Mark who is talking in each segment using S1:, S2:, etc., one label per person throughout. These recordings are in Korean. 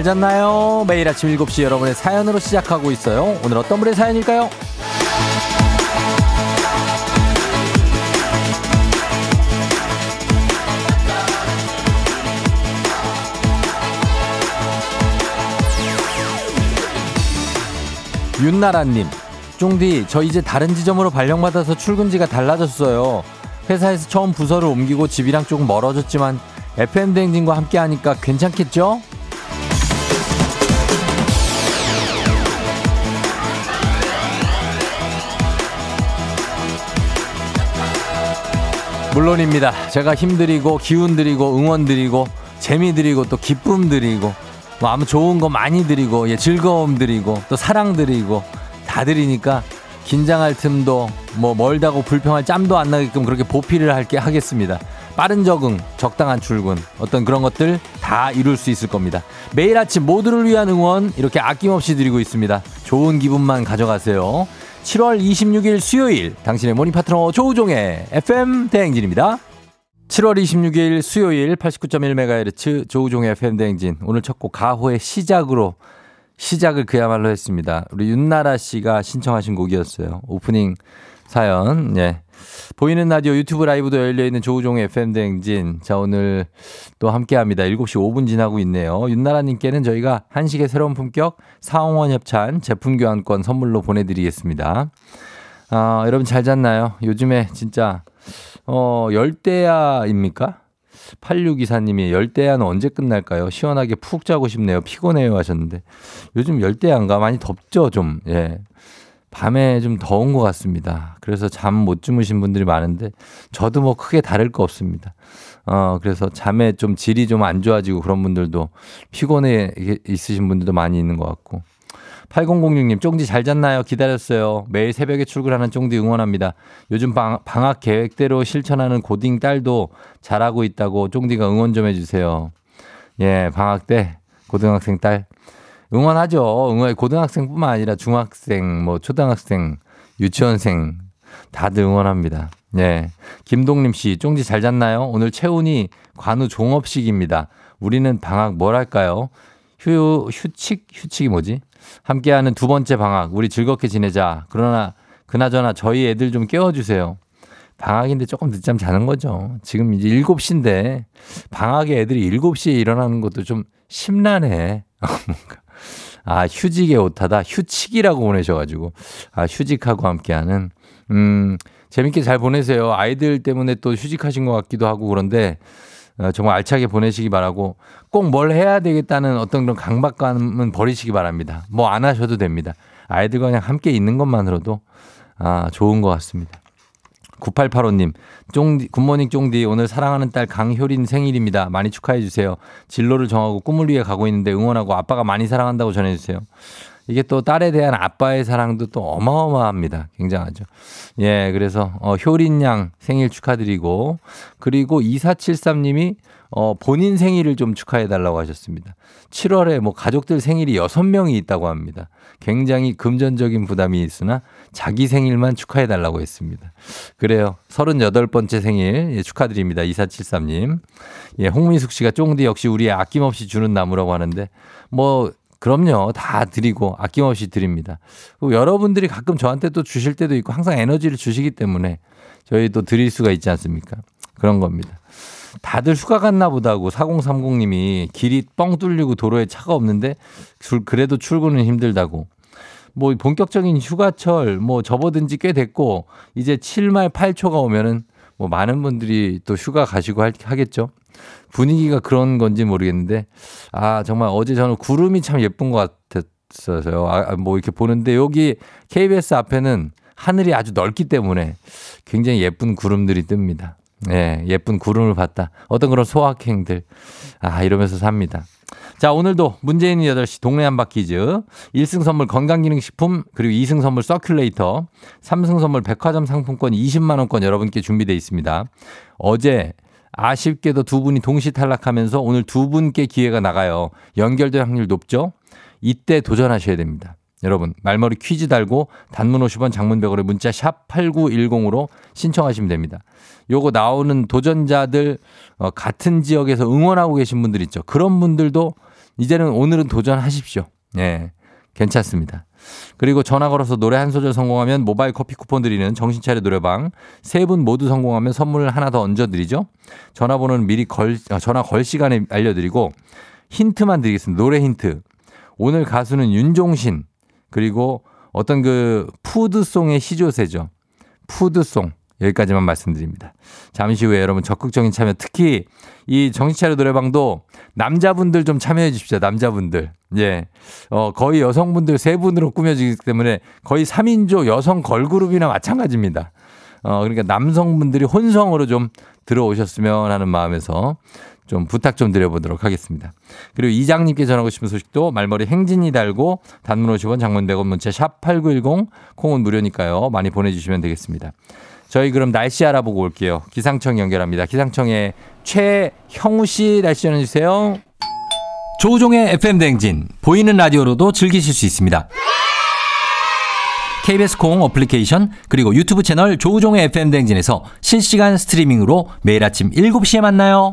S1: 잘 잤나요? 매일 아침 7시 여러분의 사연으로 시작하고 있어요. 오늘 어떤 분의 사연일까요? 윤나라님, 쫑디, 저 이제 다른 지점으로 발령받아서 출근지가 달라졌어요. 회사에서 처음 부서를 옮기고 집이랑 조금 멀어졌지만 FM대행진과 함께 하니까 괜찮겠죠? 물론입니다. 제가 힘드리고 기운 드리고 응원 드리고 재미 드리고 또 기쁨 드리고 뭐 아무 좋은 거 많이 드리고 예 즐거움 드리고 또 사랑 드리고 다 드리니까 긴장할 틈도 뭐 멀다고 불평할 짬도 안 나게끔 그렇게 보필을 할게 하겠습니다. 빠른 적응, 적당한 출근, 어떤 그런 것들 다 이룰 수 있을 겁니다. 매일 아침 모두를 위한 응원 이렇게 아낌없이 드리고 있습니다. 좋은 기분만 가져가세요. 7월 26일 수요일 당신의 모닝 파트너 조우종의 FM 대행진입니다. 7월 26일 수요일 89.1MHz 조우종의 FM 대행진 오늘 첫 곡 가호의 시작으로 시작을 그야말로 했습니다. 우리 윤나라 씨가 신청하신 곡이었어요. 오프닝 사연. 예. 보이는 라디오 유튜브 라이브도 열려 있는 조우종의 FM 대행진. 자, 오늘 또 함께 합니다. 7시 5분 지나고 있네요. 윤나라 님께는 저희가 한식의 새로운 품격 사홍원 협찬 제품 교환권 선물로 보내 드리겠습니다. 아, 여러분 잘 잤나요? 요즘에 진짜 어, 열대야입니까? 8624님이 열대야는 언제 끝날까요? 시원하게 푹 자고 싶네요. 피곤해요 하셨는데. 요즘 열대야인가? 많이 덥죠, 좀. 예. 밤에 좀 더운 것 같습니다. 그래서 잠 못 주무신 분들이 많은데 저도 뭐 크게 다를 거 없습니다. 어, 그래서 잠에 좀 질이 좀 안 좋아지고 그런 분들도 피곤해 있으신 분들도 많이 있는 것 같고. 8006님, 쫑디 잘 잤나요? 기다렸어요. 매일 새벽에 출근하는 쫑디 응원합니다. 요즘 방, 방학 계획대로 실천하는 고딩 딸도 잘하고 있다고 쫑디가 응원 좀 해주세요. 예, 방학 때 고등학생 딸. 응원하죠. 응원, 고등학생뿐만 아니라 중학생, 뭐, 초등학생, 유치원생, 다들 응원합니다. 예. 김동림 씨, 쫑디 잘 잤나요? 오늘 채운이 관우 종업식입니다. 우리는 방학 뭘 할까요? 휴, 휴칙? 휴칙이 뭐지? 함께하는 두 번째 방학, 우리 즐겁게 지내자. 그러나, 그나저나 저희 애들 좀 깨워주세요. 방학인데 조금 늦잠 자는 거죠. 지금 이제 7시인데, 방학에 애들이 7시에 일어나는 것도 좀 심란해. 아, 휴직의 오타다. 휴칙이라고 보내셔가지고. 아, 휴직하고 함께하는. 음, 재밌게 잘 보내세요. 아이들 때문에 또 휴직하신 것 같기도 하고 그런데, 어, 정말 알차게 보내시기 바라고 꼭 뭘 해야 되겠다는 어떤 그런 강박감은 버리시기 바랍니다. 뭐 안 하셔도 됩니다. 아이들과 그냥 함께 있는 것만으로도 아, 좋은 것 같습니다. 9885님, 쫑디, 굿모닝 쫑디. 오늘 사랑하는 딸 강효린 생일입니다. 많이 축하해 주세요. 진로를 정하고 꿈을 위해 가고 있는데 응원하고 아빠가 많이 사랑한다고 전해 주세요. 이게 또 딸에 대한 아빠의 사랑도 또 어마어마합니다. 굉장하죠. 예, 그래서 어, 효린 양 생일 축하드리고 그리고 2473님이 어, 본인 생일을 좀 축하해 달라고 하셨습니다. 7월에 뭐 가족들 생일이 6명이 있다고 합니다. 굉장히 금전적인 부담이 있으나 자기 생일만 축하해 달라고 했습니다. 그래요. 38번째 생일 예, 축하드립니다. 2473님. 예, 홍민숙 씨가 쫑디 역시 우리 아낌없이 주는 나무라고 하는데 뭐 그럼요. 다 드리고 아낌없이 드립니다. 여러분들이 가끔 저한테 또 주실 때도 있고 항상 에너지를 주시기 때문에 저희 또 드릴 수가 있지 않습니까? 그런 겁니다. 다들 휴가 갔나 보다고 4030님이 길이 뻥 뚫리고 도로에 차가 없는데 그래도 출근은 힘들다고. 뭐 본격적인 휴가철 뭐 접어든 지 꽤 됐고 이제 7말 8초가 오면은 뭐 많은 분들이 또 휴가 가시고 하겠죠. 분위기가 그런 건지 모르겠는데 아 정말 어제 저는 구름이 참 예쁜 것 같았어요. 아, 뭐 이렇게 보는데 여기 KBS 앞에는 하늘이 아주 넓기 때문에 굉장히 예쁜 구름들이 뜹니다. 예, 예쁜 구름을 봤다. 어떤 그런 소확행들. 아, 이러면서 삽니다. 자, 오늘도 문재인 8시 동네 한바 퀴즈 1승 선물 건강기능식품 그리고 2승 선물 서큘레이터 3승 선물 백화점 상품권 20만원권 여러분께 준비되어 있습니다. 어제 아쉽게도 두 분이 동시 탈락하면서 오늘 두 분께 기회가 나가요. 연결될 확률 높죠? 이때 도전하셔야 됩니다. 여러분 말머리 퀴즈 달고 단문 50원 장문 100원에 문자 샵 8910으로 신청하시면 됩니다. 요거 나오는 도전자들 어, 같은 지역에서 응원하고 계신 분들 있죠. 그런 분들도 이제는 오늘은 도전하십시오. 예. 괜찮습니다. 그리고 전화 걸어서 노래 한 소절 성공하면 모바일 커피 쿠폰 드리는 정신차려 노래방 세 분 모두 성공하면 선물 하나 더 얹어 드리죠. 전화번호는 미리 걸 아, 전화 걸 시간에 알려 드리고 힌트만 드리겠습니다. 노래 힌트. 오늘 가수는 윤종신 그리고 어떤 그 푸드송의 시조세죠. 푸드송. 여기까지만 말씀드립니다. 잠시 후에 여러분 적극적인 참여 특히 이 정신차려 노래방도 남자분들 좀 참여해 주십시오. 남자분들. 예. 어, 거의 여성분들 세 분으로 꾸며지기 때문에 거의 3인조 여성 걸그룹이나 마찬가지입니다. 어, 그러니까 남성분들이 혼성으로 좀 들어오셨으면 하는 마음에서 좀 부탁 좀 드려보도록 하겠습니다. 그리고 이장님께 전하고 싶은 소식도 말머리 행진이 달고 단문 50원 장문 100원 문자 샵 8910 콩은 무료니까요. 많이 보내주시면 되겠습니다. 저희 그럼 날씨 알아보고 올게요. 기상청 연결합니다. 기상청에 최형우 씨 날씨 전해주세요. 조우종의 FM 댕진 보이는 라디오로도 즐기실 수 있습니다. KBS 콩 어플리케이션 그리고 유튜브 채널 조우종의 FM 댕진에서 실시간 스트리밍으로 매일 아침 7시에 만나요.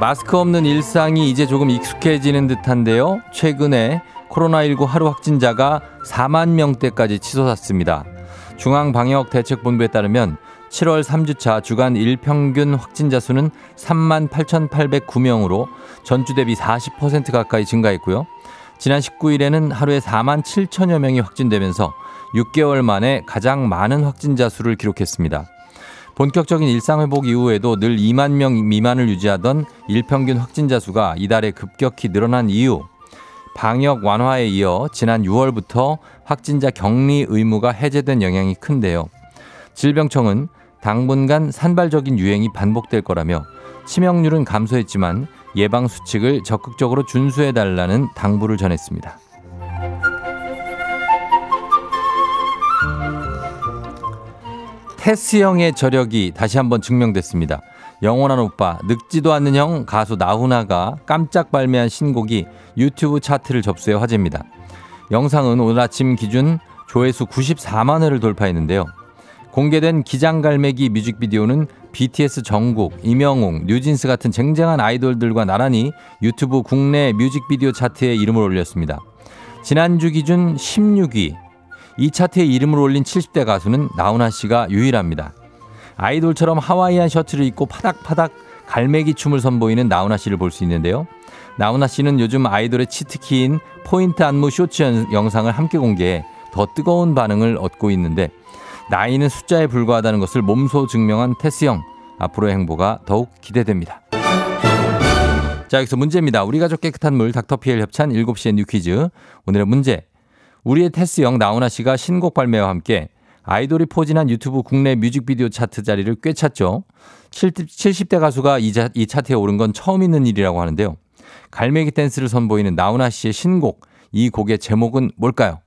S1: 마스크 없는 일상이 이제 조금 익숙해지는 듯한데요. 최근에 코로나19 하루 확진자가 4만 명대까지 치솟았습니다. 중앙방역대책본부에 따르면 7월 3주차 주간 일평균 확진자 수는 3만 8,809명으로 전주 대비 40% 가까이 증가했고요. 지난 19일에는 하루에 4만 7천여 명이 확진되면서 6개월 만에 가장 많은 확진자 수를 기록했습니다. 본격적인 일상회복 이후에도 늘 2만 명 미만을 유지하던 일평균 확진자 수가 이달에 급격히 늘어난 이유. 방역 완화에 이어 지난 6월부터 확진자 격리 의무가 해제된 영향이 큰데요. 질병청은 당분간 산발적인 유행이 반복될 거라며 치명률은 감소했지만 예방 수칙을 적극적으로 준수해 달라는 당부를 전했습니다. 테스 형의 저력이 다시 한번 증명됐습니다. 영원한 오빠, 늙지도 않는 형 가수 나훈아가 깜짝 발매한 신곡이 유튜브 차트를 접수해 화제입니다. 영상은 오늘 아침 기준 조회수 94만 회를 돌파했는데요. 공개된 기장갈매기 뮤직비디오는 BTS 정국, 이명웅, 뉴진스 같은 쟁쟁한 아이돌들과 나란히 유튜브 국내 뮤직비디오 차트에 이름을 올렸습니다. 지난주 기준 16위, 이 차트에 이름을 올린 70대 가수는 나훈아 씨가 유일합니다. 아이돌처럼 하와이안 셔츠를 입고 파닥파닥 갈매기 춤을 선보이는 나훈아 씨를 볼 수 있는데요. 나훈아 씨는 요즘 아이돌의 치트키인 포인트 안무 쇼츠 영상을 함께 공개해 더 뜨거운 반응을 얻고 있는데 나이는 숫자에 불과하다는 것을 몸소 증명한 테스 형 앞으로의 행보가 더욱 기대됩니다. 자 여기서 문제입니다. 우리 가족 깨끗한 물 닥터피엘 협찬 7시의 뉴 퀴즈 오늘의 문제 우리의 테스형 나훈아 씨가 신곡 발매와 함께 아이돌이 포진한 유튜브 국내 뮤직비디오 차트 자리를 꿰찼죠. 70대 가수가 이, 자, 이 차트에 오른 건 처음 있는 일이라고 하는데요. 갈매기 댄스를 선보이는 나훈아 씨의 신곡, 이 곡의 제목은 뭘까요?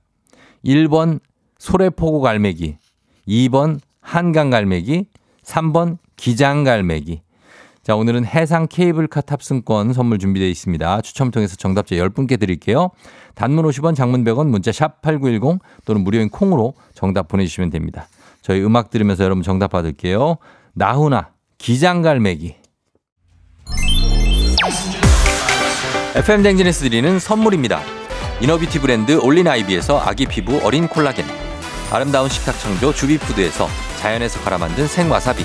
S1: 1번 소래포구 갈매기, 2번 한강 갈매기, 3번 기장 갈매기. 자, 오늘은 해상 케이블카 탑승권 선물 준비되어 있습니다. 추첨 통해서 정답자 10분께 드릴게요. 단문 50원, 장문 100원, 문자 샵 8910 또는 무료인 콩으로 정답 보내주시면 됩니다. 저희 음악 들으면서 여러분 정답 받을게요. 나훈아, 기장갈매기. FM 댕진에서 드리는 선물입니다. 이너비티 브랜드 올린 아이비에서 아기 피부 어린 콜라겐. 아름다운 식탁 창조 주비푸드에서 자연에서 갈아 만든 생와사비.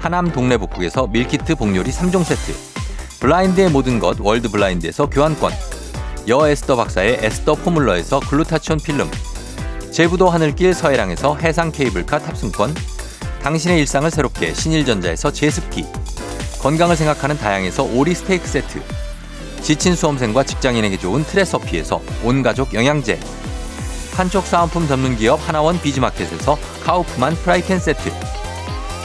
S1: 하남 동래복국에서 밀키트 복요리 3종 세트. 블라인드의 모든 것 월드 블라인드에서 교환권. 여 에스더 박사의 에스더 포뮬러에서 글루타치온 필름. 제부도 하늘길 서해랑에서 해상 케이블카 탑승권. 당신의 일상을 새롭게 신일전자에서 제습기. 건강을 생각하는 다향에서 오리 스테이크 세트. 지친 수험생과 직장인에게 좋은 트레서피에서 온가족 영양제. 판촉 사은품 전문 기업 하나원 비즈마켓에서 카우프만 프라이팬 세트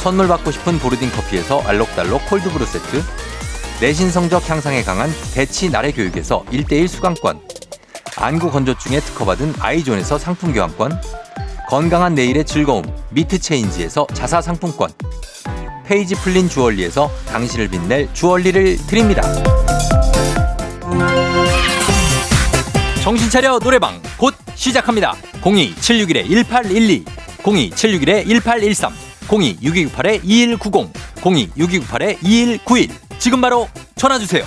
S1: 선물 받고 싶은 보르딘 커피에서 알록달록 콜드브루 세트 내신 성적 향상에 강한 대치 나래 교육에서 1대1 수강권 안구 건조증에 특허받은 아이존에서 상품 교환권 건강한 내일의 즐거움 미트 체인지에서 자사 상품권 페이지 풀린 주얼리에서 당신을 빛낼 주얼리를 드립니다. 정신 차려 노래방 곧 시작합니다. 02-761-1812 02-761-1813 02-6298-2190 02-6298-2191 지금 바로 전화주세요.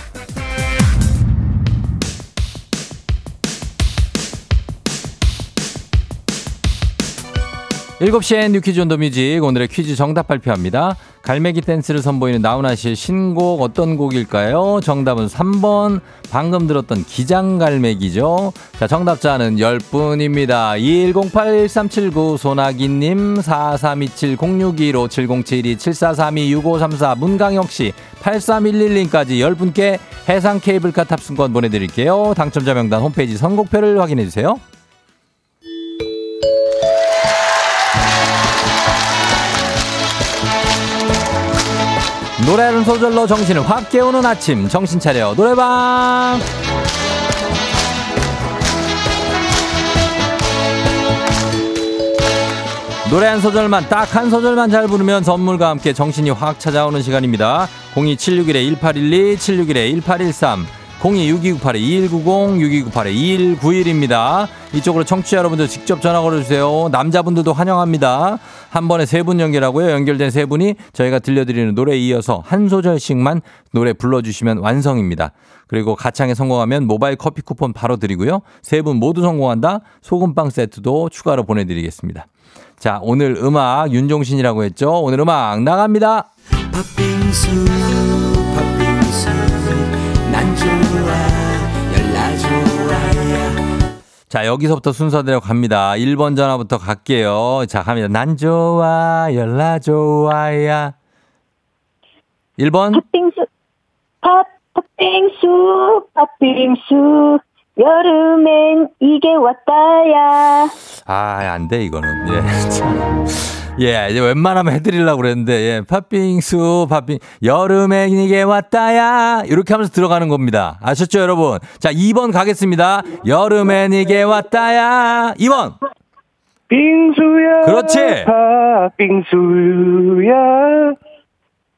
S1: 7시엔 뉴퀴즈 온 더 뮤직 오늘의 퀴즈 정답 발표합니다. 갈매기 댄스를 선보이는 나훈아 씨의 신곡 어떤 곡일까요? 정답은 3번 방금 들었던 기장갈매기죠. 자 정답자는 10분입니다. 2108-1379 소나기님 4327-0615 7072-7432-6534 문강혁씨 8311님까지 10분께 해상 케이블카 탑승권 보내드릴게요. 당첨자 명단 홈페이지 선곡표를 확인해주세요. 노래는 소절로 정신을 확 깨우는 아침. 정신 차려. 노래방. 노래 한 소절만 딱 한 소절만 잘 부르면 선물과 함께 정신이 확 찾아오는 시간입니다. 02761-1812 761-1813 026298-2190 6298-2191입니다. 이쪽으로 청취자 여러분들 직접 전화 걸어주세요. 남자분들도 환영합니다. 한 번에 세 분 연결하고요. 연결된 세 분이 저희가 들려드리는 노래에 이어서 한 소절씩만 노래 불러주시면 완성입니다. 그리고 가창에 성공하면 모바일 커피 쿠폰 바로 드리고요. 세 분 모두 성공한다. 소금빵 세트도 추가로 보내드리겠습니다. 자, 오늘 음악 윤종신이라고 했죠. 오늘 음악 나갑니다. 팥빙수, 자, 여기서부터 순서대로 갑니다. 1번 전화부터 갈게요. 자, 갑니다. 난 좋아, 열나 좋아야. 1번.
S2: 팥빙수, 팥, 팥빙수, 팥빙수. 여름엔 이게 왔다야.
S1: 아, 안 돼, 이거는. 예. 참. 예, 이제 웬만하면 해드리려고 그랬는데, 예, 팥빙수, 팥빙, 여름엔 이게 왔다야. 이렇게 하면서 들어가는 겁니다. 아셨죠, 여러분? 자, 2번 가겠습니다. 여름엔 이게 왔다야. 2번.
S3: 빙수야.
S1: 그렇지.
S3: 팥빙수야.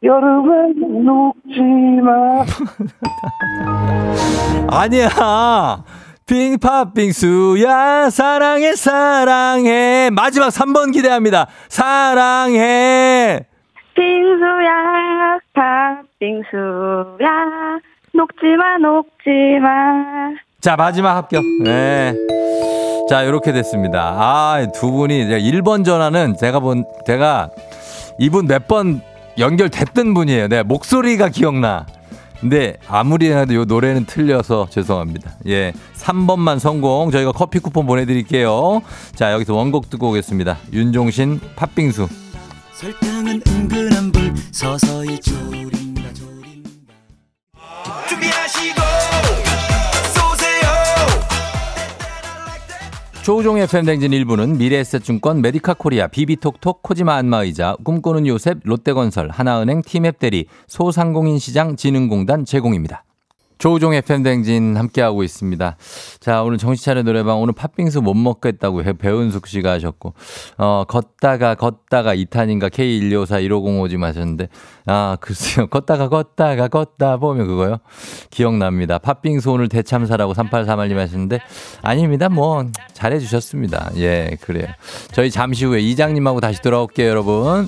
S3: 여름엔 녹지 마.
S1: 아니야. 빙팥빙수야 사랑해 사랑해. 마지막 3번 기대합니다. 사랑해.
S2: 빙수야, 팥빙수야. 녹지마, 녹지마.
S1: 자 마지막 합격. 네. 자 이렇게 됐습니다. 아 두 분이 1번 전화는 제가 본 제가 이분 몇 번 연결됐던 분이에요. 네 목소리가 기억나 근데 아무리 해도 이 노래는 틀려서 죄송합니다. 예. 3번만 성공. 저희가 커피 쿠폰 보내드릴게요. 자, 여기서 원곡 듣고 오겠습니다. 윤종신 팥빙수. 설탕은 은근한 불 서서히 졸인 조우종의 FM댕진 일부는 미래에셋증권 메디카 코리아 비비톡톡 코지마 안마의자 꿈꾸는 요셉 롯데건설 하나은행 티맵 대리 소상공인시장 진흥공단 제공입니다. 조우종 FM 댕진 함께하고 있습니다. 자, 오늘 정신차려 노래방 오늘 팥빙수 못 먹겠다고 해- 배은숙 씨가 하셨고, 어, 걷다가 걷다가 2탄인가 K1254150 1505지 마셨는데, 아, 글쎄요. 걷다가 걷다가 걷다 보면 그거요. 기억납니다. 팥빙수 오늘 대참사라고 3831님 하셨는데, 아닙니다. 뭐, 잘해주셨습니다. 예, 그래요. 저희 잠시 후에 이장님하고 다시 돌아올게요, 여러분.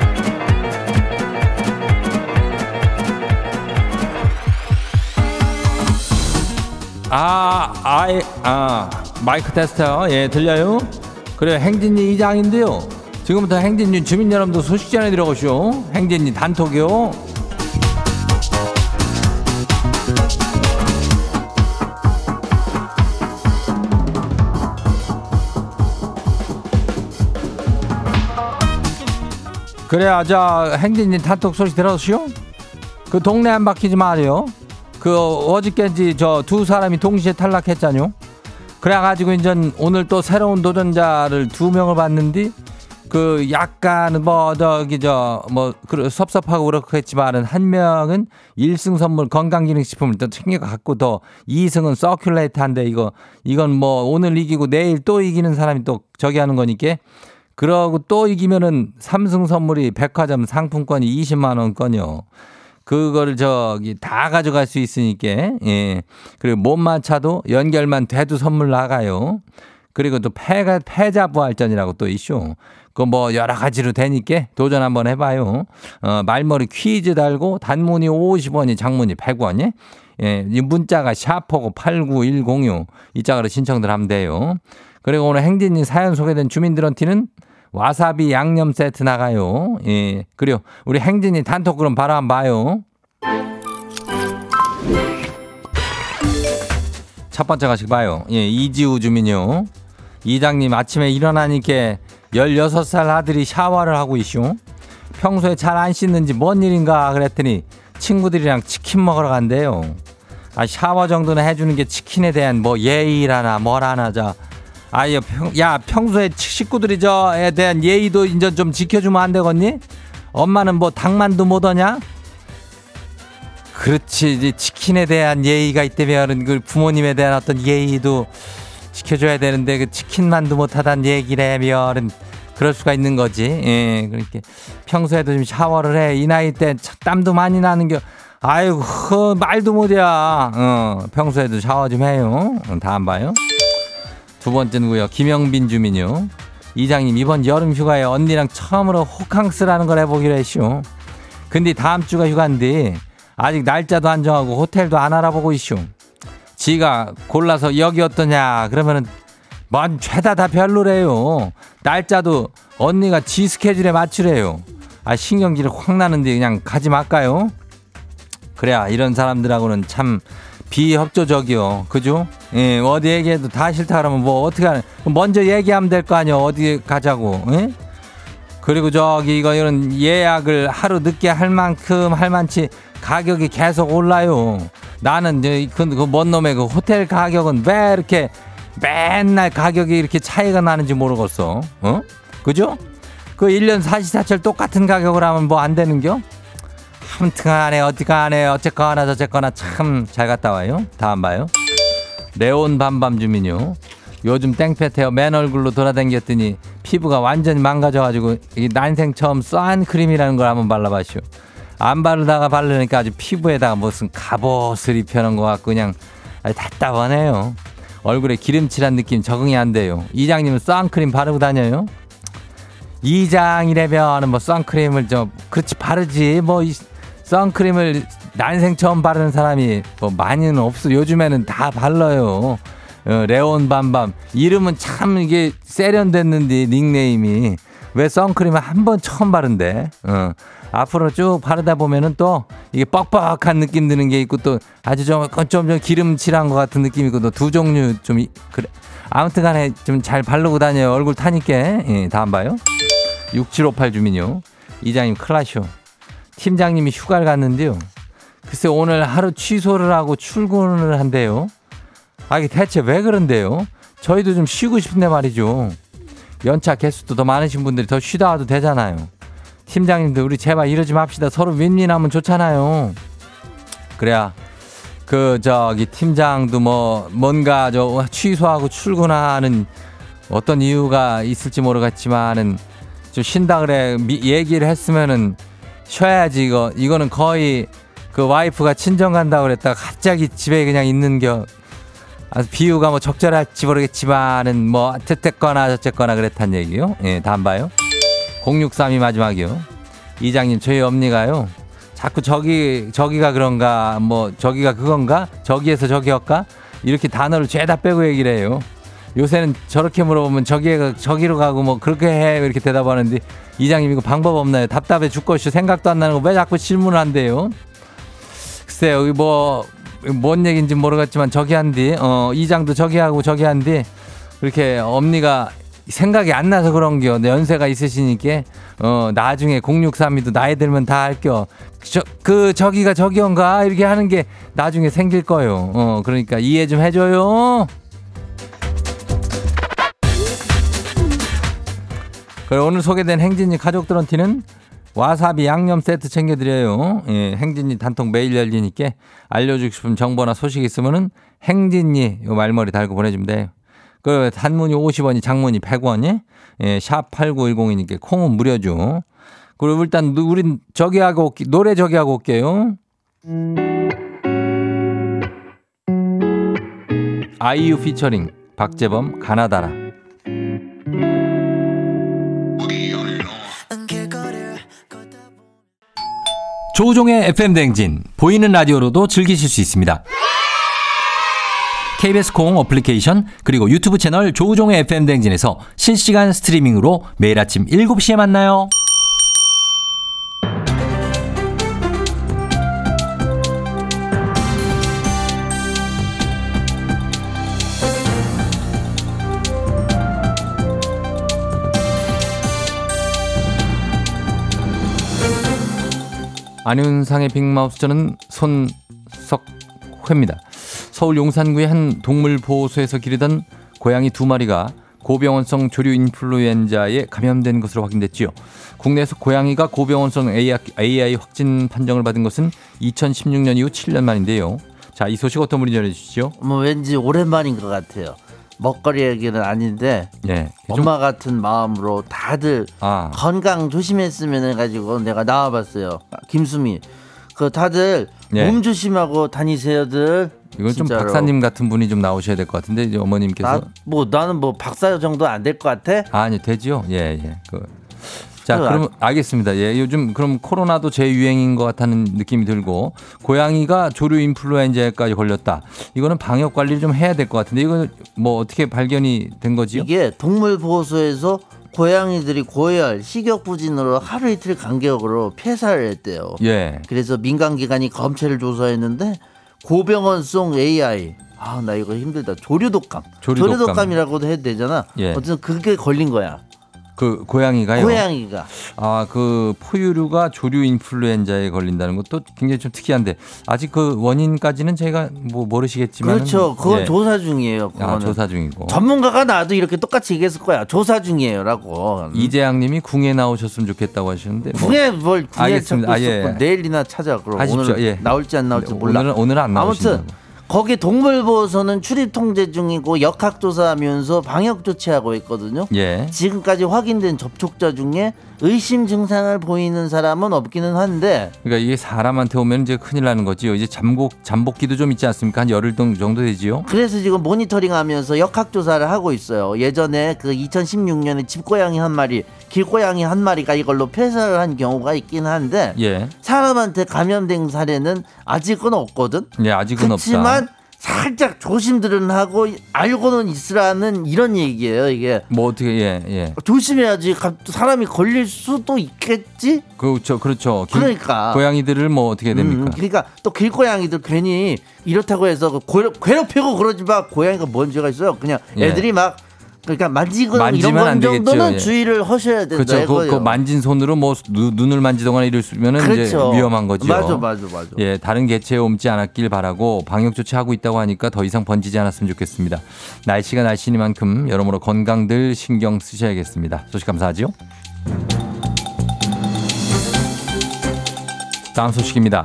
S1: 아, 아이, 아, 마이크 테스트요. 예, 들려요? 그래요. 행진이 이장인데요. 지금부터 행진이 주민 여러분들 소식 전해드려오시오. 행진이 단톡이요. 그래야 저 행진이 단톡 소식 들었시오? 그 동네 안 바뀌지 말이요. 그 어저께지 저 두 사람이 동시에 탈락했잖요. 그래가지고 이제 오늘 또 새로운 도전자를 두 명을 봤는데 그 약간 뭐 저기 저뭐 섭섭하고 그렇겠지만은 한 명은 1승 선물 건강기능식품을 또 챙겨 갖고 더 2승은 서큘레이트한데 이거 이건 뭐 오늘 이기고 내일 또 이기는 사람이 또 저기 하는 거니까 그러고 또 이기면은 삼승 선물이 백화점 상품권이 20만 원권요. 그거를 저기 다 가져갈 수 있으니까 예 그리고 못 맞춰도 연결만 돼도 선물 나가요. 그리고 또 패가 패자 부활전이라고 또 이슈. 그뭐 여러 가지로 되니까 도전 한번 해봐요. 어 말머리 퀴즈 달고 단문이 50원이 장문이 100원이. 예, 이 문자가 샤퍼고 89106 이 짝으로 신청들 하면 돼요. 그리고 오늘 행진이 사연 소개된 주민들한테는 와사비 양념 세트 나가요. 예. 그리고 우리 행진이 단톡 그럼 바로 한번 봐요. 첫 번째 가씩 봐요. 예, 이지우 주민요. 이장님 아침에 일어나니까 16살 아들이 샤워를 하고 있쇼. 평소에 잘 안 씻는지 뭔 일인가 그랬더니 친구들이랑 치킨 먹으러 간대요. 아, 샤워 정도는 해주는 게 치킨에 대한 뭐 예의라나 뭐라나 자. 아야 평, 야 평소에 식구들이 저에 대한 예의도 인제 좀 지켜주면 안 되겠니? 엄마는 뭐 닭만두 못 하냐? 그렇지 이제 치킨에 대한 예의가 있다면 그 부모님에 대한 어떤 예의도 지켜줘야 되는데 그 치킨만도 못하단 얘기라면 그럴 수가 있는 거지. 예, 그렇게 평소에도 좀 샤워를 해. 이 나이 때 차- 땀도 많이 나는 게 아이고 허, 말도 못이야. 어, 평소에도 샤워 좀 해요. 어, 다음 봐요. 두 번째 누구요? 김영빈 주민요. 이장님 이번 여름 휴가에 언니랑 처음으로 호캉스라는 걸 해보기로 했쇼. 근데 다음 주가 휴가인데 아직 날짜도 안 정하고 호텔도 안 알아보고 있쇼. 지가 골라서 여기 어떠냐 그러면은 뭔 죄다 다 별로래요. 날짜도 언니가 지 스케줄에 맞추래요. 아 신경질이 확 나는데 그냥 가지 말까요? 그래야 이런 사람들하고는 참 비협조적이요. 그죠? 예, 어디 얘기해도 다 싫다 그러면 뭐 어떻게 하는, 먼저 얘기하면 될 거 아니요. 어디 가자고, 예? 그리고 저기 이거 이런 예약을 하루 늦게 할 만큼 할 만치 가격이 계속 올라요. 나는 그먼 놈의 그 호텔 가격은 왜 이렇게 맨날 가격이 이렇게 차이가 나는지 모르겠어. 어? 그죠? 그 1년 사시사철 똑같은 가격을 하면 뭐 안 되는겨? 아무튼 간에 어디 간에 어쨌거나 저쨌거나 참 잘 갔다 와요. 다음 봐요. 레온 밤밤 주민요. 요즘 땡볕에 맨 얼굴로 돌아다녔더니 피부가 완전히 망가져가지고 이 난생 처음 싼 크림이라는 걸 한번 발라봤쇼. 안 바르다가 바르니까 아주 피부에다가 무슨 갑옷을 입혀놓은 것 같고 그냥 아주 답답하네요. 얼굴에 기름칠한 느낌 적응이 안 돼요. 이장님은 선크림 바르고 다녀요? 이장이라면 뭐 선크림을 좀 그렇지 바르지 뭐이 선크림을 난생 처음 바르는 사람이 뭐 많이는 없어 요즘에는 다 발라요 어, 레온 밤밤 이름은 참 이게 세련됐는데 닉네임이 왜 선크림을 한 번 처음 바른대? 어. 앞으로 쭉 바르다 보면은 또 이게 뻑뻑한 느낌 드는 게 있고 또 아주 좀, 좀, 좀 기름칠한 것 같은 느낌이 있고 또 두 종류 좀, 이- 그래. 아무튼 간에 좀 잘 바르고 다녀요. 얼굴 타니까. 예, 다음 봐요. 6758 주민요. 이장님 클라쇼. 팀장님이 휴가를 갔는데요. 글쎄 오늘 하루 취소를 하고 출근을 한대요. 아 이게 대체 왜 그런데요? 저희도 좀 쉬고 싶은데 말이죠. 연차 개수도 더 많으신 분들이 더 쉬다 와도 되잖아요. 팀장님도 우리 제발 이러지 맙시다. 서로 윈윈하면 좋잖아요. 그래야 그 저기 팀장도 뭐 뭔가 저 취소하고 출근하는 어떤 이유가 있을지 모르겠지만은 좀 쉰다 그래 미- 얘기를 했으면은 쉬어야지 이거 이거는 거의 그 와이프가 친정 간다 그랬다가 갑자기 집에 그냥 있는 겨 아, 비유가 뭐 적절할지 모르겠지만은 뭐 어쨌거나 저쨌거나 그랬단 얘기요. 예, 다음 봐요. 0632 마지막이요. 이장님 저희 엄니가요. 자꾸 저기 저기가 그런가 뭐 저기가 그건가 저기에서 저기였까 이렇게 단어를 죄다 빼고 얘기를 해요. 요새는 저렇게 물어보면 저기에 저기로 가고 뭐 그렇게 해 이렇게 대답하는데 이장님 이거 방법 없나요? 답답해 죽겠슈. 생각도 안 나는 거 왜 자꾸 질문을 한대요? 글쎄 여기 뭐 뭔 얘기인지 모르겠지만 저기 한디 어 이장도 저기 하고 저기 한디. 그렇게 엄니가 생각이 안 나서 그런겨. 내 연세가 있으시니까 어 나중에 0632도 나이 들면 다 할겨. 저 그 저기가 저기인가? 이렇게 하는 게 나중에 생길 거요. 어 그러니까 이해 좀 해줘요 그리고 오늘 소개된 행진이 가족들한테는 와사비 양념 세트 챙겨드려요. 예, 행진이 단통 매일 열리니까 알려주고 싶은 정보나 소식 있으면은 행진이 요 말머리 달고 보내주면 돼요. 그 단문이 50원이 장문이 100원이 예, 샵 8910이니까 콩은 무료죠. 그리고 일단 누- 우린 저기 하고 올게, 노래 저기 하고 올게요. 아이유 피처링 박재범 가나다라. 조우종의 FM 댕진 보이는 라디오로도 즐기실 수 있습니다. KBS 콩 어플리케이션 그리고 유튜브 채널 조우종의 FM 댕진에서 실시간 스트리밍으로 매일 아침 7시에 만나요. 안윤상의 빅마우스 저는 손석회입니다. 서울 용산구의 한 동물보호소에서 기르던 고양이 두 마리가 고병원성 조류 인플루엔자에 감염된 것으로 확인됐지요. 국내에서 고양이가 고병원성 AI 확진 판정을 받은 것은 2016년 이후 7년 만인데요. 자, 이 소식 어떤 분이 전해주시죠?
S4: 뭐 왠지 오랜만인 것 같아요. 먹거리 얘기는 아닌데
S1: 예. 좀-
S4: 엄마 같은 마음으로 다들
S1: 아,
S4: 건강 조심했으면 해가지고 내가 나와봤어요. 김수미, 그 다들
S1: 예.
S4: 몸 조심하고 다니세요들.
S1: 이건 좀
S4: 진짜로.
S1: 박사님 같은 분이 좀 나오셔야 될 것 같은데 이제 어머님께서
S4: 나, 뭐 나는 뭐 박사 정도 안 될 것 같아.
S1: 아, 아니 되지요. 예, 예. 그. 자,
S4: 그,
S1: 그러면 알겠습니다. 예, 요즘 그럼 코로나도 재유행인 것 같다는 느낌이 들고 고양이가 조류 인플루엔자에까지 걸렸다. 이거는 방역 관리를 좀 해야 될 것 같은데 이거 뭐 어떻게 발견이 된 거지요?
S4: 이게 동물 보호소에서 고양이들이 고열, 식욕 부진으로 하루 이틀 간격으로 폐사를 했대요.
S1: 예.
S4: 그래서 민간 기관이 검체를 조사했는데 고병원성 AI 아 나 이거 힘들다 조류독감
S1: 조류 독감.
S4: 조류 독감이라고도 해도 되잖아
S1: 예.
S4: 어쨌든 그게 걸린 거야
S1: 그 고양이가요.
S4: 고양이가
S1: 아, 그 포유류가 조류 인플루엔자에 걸린다는 것도 굉장히 좀 특이한데 아직 그 원인까지는 저희가 뭐 모르시겠지만
S4: 그렇죠 그건 조사 중이에요 그거는
S1: 아, 조사 중이고.
S4: 전문가가 나도 이렇게 똑같이 얘기했을 거야 조사 중이에요라고
S1: 이재양님이 궁에 나오셨으면 좋겠다고 하셨는데 뭐
S4: 궁에 뭘 궁에
S1: 알겠습니다.
S4: 찾고
S1: 아, 예.
S4: 내일이나 찾아 그럼. 오늘
S1: 예.
S4: 나올지 안 나올지 몰라
S1: 오늘은 오늘은 안 나오신다고.
S4: 아무튼 거기 동물보호소는 출입 통제 중이고 역학 조사하면서 방역 조치하고 있거든요
S1: 예.
S4: 지금까지 확인된 접촉자 중에 의심 증상을 보이는 사람은 없기는 한데
S1: 그러니까 이게 사람한테 오면 이제 큰일 나는 거지요. 이제 잠복 잠복기도 좀 있지 않습니까? 한 열흘 동- 정도 되지요.
S4: 그래서 지금 모니터링하면서 역학 조사를 하고 있어요. 예전에 그 2016년에 집고양이 한 마리, 길고양이 한 마리가 이걸로 폐사를 한 경우가 있긴 한데
S1: 예.
S4: 사람한테 감염된 사례는 아직은 없거든.
S1: 예, 아직은 없다.
S4: 살짝 조심들은 하고 알고는 있으라는 이런 얘기예요. 이게
S1: 뭐 어떻게 예 예.
S4: 조심해야지 갑- 사람이 걸릴 수도 있겠지.
S1: 그렇죠 그렇죠. 길-
S4: 그러니까.
S1: 고양이들을 뭐 어떻게 됩니까?
S4: 음, 그러니까 또 길고양이들 괜히 이렇다고 해서 그 괴롭, 괴롭히고 그러지 마. 고양이가 뭔 죄가 있어요. 그냥
S1: 예.
S4: 애들이 막 그러니까 만지고 이런 건 정도는
S1: 예.
S4: 주의를 하셔야 된다.
S1: 그렇죠. 그. 그 만진 손으로 뭐 누, 눈을 만지거나 이랬으면은 이제
S4: 그렇죠.
S1: 위험한 거죠.
S4: 맞아, 맞아, 맞아.
S1: 예, 다른 개체에 옮지 않았길 바라고 방역 조치 하고 있다고 하니까 더 이상 번지지 않았으면 좋겠습니다. 날씨가 날씨니만큼 여러모로 건강들 신경 쓰셔야겠습니다. 소식 감사하지요. 다음 소식입니다.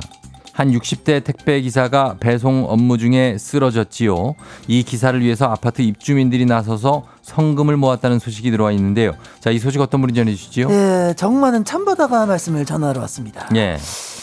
S1: 한 60대 택배 기사가 배송 업무 중에 쓰러졌지요. 이 기사를 위해서 아파트 입주민들이 나서서 성금을 모았다는 소식이 들어와 있는데요. 자, 이 소식 어떤 분이 전해주시죠?
S5: 예, 정많은 참바다가 말씀을 전하러 왔습니다.
S1: 예.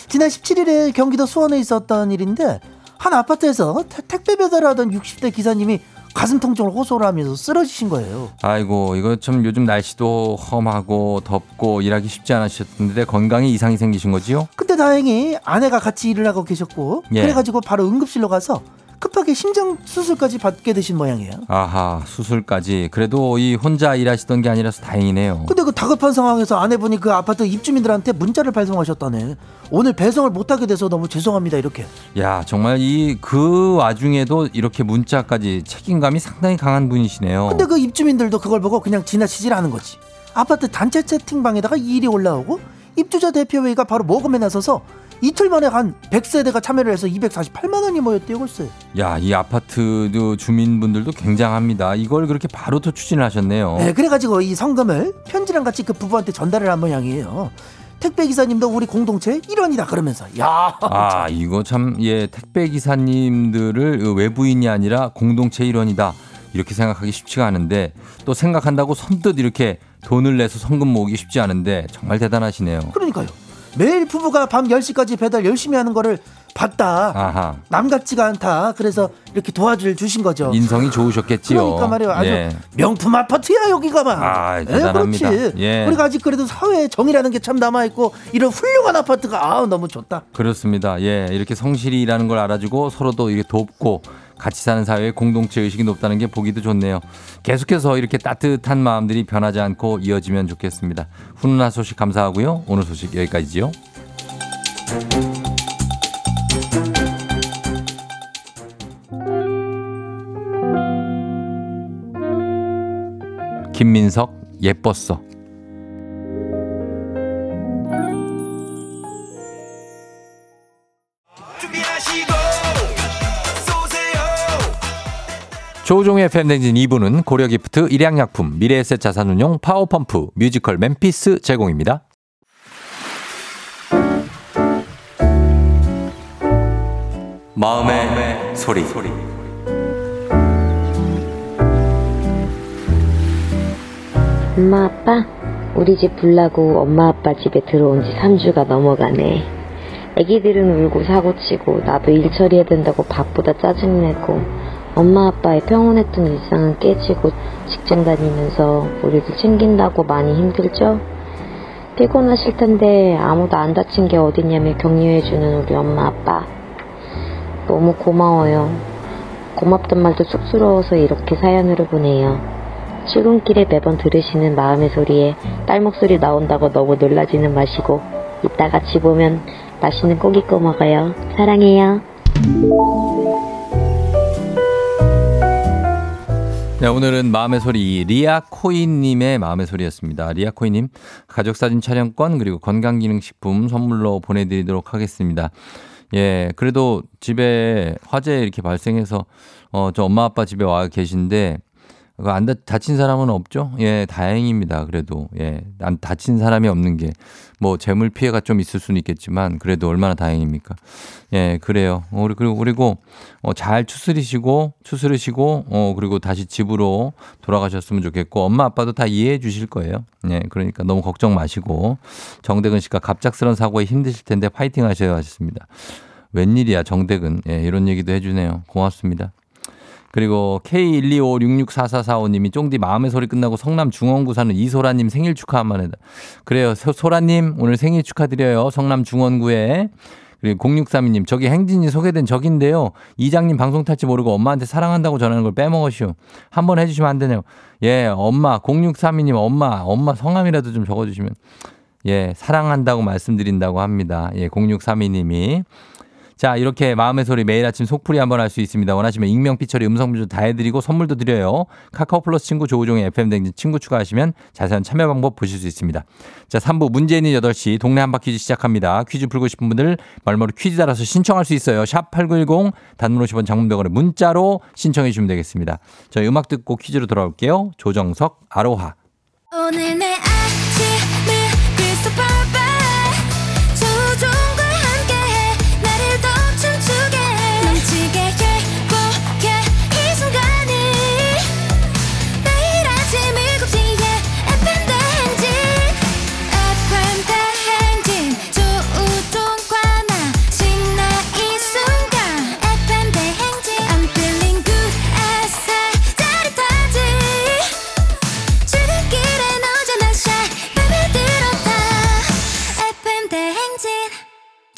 S5: 지난 17일에 경기도 수원에 있었던 일인데 한 아파트에서 태- 택배 배달하던 60대 기사님이 가슴 통증을 호소를 하면서 쓰러지신 거예요.
S1: 아이고 이거 참 요즘 날씨도 험하고 덥고 일하기 쉽지 않으셨는데 건강에 이상이 생기신 거지요?
S5: 근데 다행히 아내가 같이 일을 하고 계셨고
S1: 예.
S5: 그래가지고 바로 응급실로 가서 급하게 심장 수술까지 받게 되신 모양이에요.
S1: 아하 수술까지 그래도 이 혼자 일하시던 게 아니라서 다행이네요.
S5: 근데 그 다급한 상황에서 아내분이 그 아파트 입주민들한테 문자를 발송하셨다네. 오늘 배송을 못하게 돼서 너무 죄송합니다 이렇게.
S1: 야 정말 이 그 와중에도 이렇게 문자까지 책임감이 상당히 강한 분이시네요.
S5: 근데 그 입주민들도 그걸 보고 그냥 지나치질 않은 거지. 아파트 단체 채팅방에다가 이 일이 올라오고 입주자 대표회의가 바로 모금에 나서서 이틀 만에 한 100세대가 참여를 해서 248만 원이 모였대요 글쎄.
S1: 야 이 아파트 주민분들도 굉장합니다. 이걸 그렇게 바로 또 추진을 하셨네요.
S5: 네, 그래가지고 이 성금을 편지랑 같이 그 부부한테 전달을 한 모양이에요. 택배 기사님도 우리 공동체 일원이다 그러면서 야.
S1: 아 이거 참 예 택배 기사님들을 그 외부인이 아니라 공동체 일원이다 이렇게 생각하기 쉽지가 않은데 또 생각한다고 선뜻 이렇게 돈을 내서 성금 모으기 쉽지 않은데 정말 대단하시네요.
S5: 그러니까요. 매일 부부가 밤 10시까지 배달 열심히 하는 거를 봤다.
S1: 아하
S5: 남 같지가 않다. 그래서 이렇게 도와줄 주신 거죠.
S1: 인성이 좋으셨겠지요.
S5: 그러니까 말이에요. 아주
S1: 예.
S5: 명품 아파트야 여기가 막.
S1: 아,
S5: 예. 그렇지.
S1: 예.
S5: 우리가 아직 그래도 사회에 정이라는 게 참 남아 있고 이런 훌륭한 아파트가 아 너무 좋다.
S1: 그렇습니다. 예 이렇게 성실이라는 걸 알아주고 서로도 이렇게 돕고 같이 사는 사회에 공동체 의식이 높다는 게 보기도 좋네요. 계속해서 이렇게 따뜻한 마음들이 변하지 않고 이어지면 좋겠습니다. 훈훈한 소식 감사하고요. 오늘 소식 여기까지지요. 김민석 예뻤어. 조우종의 FM댕진 2부는 고려기프트, 일양약품, 미래에셋 자산운용, 파워펌프, 뮤지컬 멤피스 제공입니다. 마음의, 소리.
S6: 엄마 아빠 우리 집 불나고 엄마 아빠 집에 들어온 지 3주가 넘어가네 애기들은 울고 사고치고 나도 일 처리해야 된다고 바쁘다 짜증내고 엄마 아빠의 평온했던 일상은 깨지고 직장 다니면서 우리들 챙긴다고 많이 힘들죠? 피곤하실 텐데 아무도 안 다친 게 어딨냐며 격려해주는 우리 엄마 아빠 너무 고마워요 고맙단 말도 쑥스러워서 이렇게 사연으로 보내요 출근길에 매번 들으시는 마음의 소리에 딸 목소리 나온다고 너무 놀라지는 마시고 이따 같이 보면 맛있는 고기 꺼 먹어요. 사랑해요.
S1: 네, 오늘은 마음의 소리 리아코이님의 마음의 소리였습니다. 리아코이님 가족사진 촬영권 그리고 건강기능식품 선물로 보내드리도록 하겠습니다. 예, 그래도 집에 화재 이렇게 발생해서 어, 저 엄마 아빠 집에 와 계신데 안 다, 다친 사람은 없죠? 예, 다행입니다. 그래도 예, 안 다친 사람이 없는 게 뭐 재물 피해가 좀 있을 수는 있겠지만 그래도 얼마나 다행입니까? 예, 그래요. 어, 우리 그리고 그리고 어, 잘 추스리시고 추스르시고 어 그리고 다시 집으로 돌아가셨으면 좋겠고 엄마 아빠도 다 이해해 주실 거예요. 예, 그러니까 너무 걱정 마시고 정대근 씨가 갑작스런 사고에 힘드실 텐데 파이팅 하셔야 하셨습니다. 웬일이야 정대근 예, 이런 얘기도 해주네요. 고맙습니다. 그리고 K125664445님이 쫑디 마음의 소리 끝나고 성남 중원구 사는 이소라님 생일 축하 한번 해다. 그래요. 소- 소라님 오늘 생일 축하드려요. 성남 중원구에. 그리고 0632님, 저기 행진이 소개된 적인데요. 이장님 방송 탈지 모르고 엄마한테 사랑한다고 전하는 걸 빼먹으시오. 한번 해주시면 안 되네요. 예, 엄마, 0632님, 엄마, 엄마 성함이라도 좀 적어주시면. 예, 사랑한다고 말씀드린다고 합니다. 예, 0632님이. 자, 이렇게 마음의 소리 매일 아침 속풀이 한번 할 수 있습니다. 원하시면 익명, 피처리, 음성 문자 다 해드리고 선물도 드려요. 카카오 플러스 친구 조우종의 FM 댕진 친구 추가하시면 자세한 참여 방법 보실 수 있습니다. 자, 3부 문제 있는 8시 동네 한바 퀴즈 시작합니다. 퀴즈 풀고 싶은 분들 말머리 퀴즈 달아서 신청할 수 있어요. 샵8910 단문 50원 장문병원에 문자로 신청해 주시면 되겠습니다. 저희 음악 듣고 퀴즈로 돌아올게요. 조정석 아로하.
S7: 오늘 내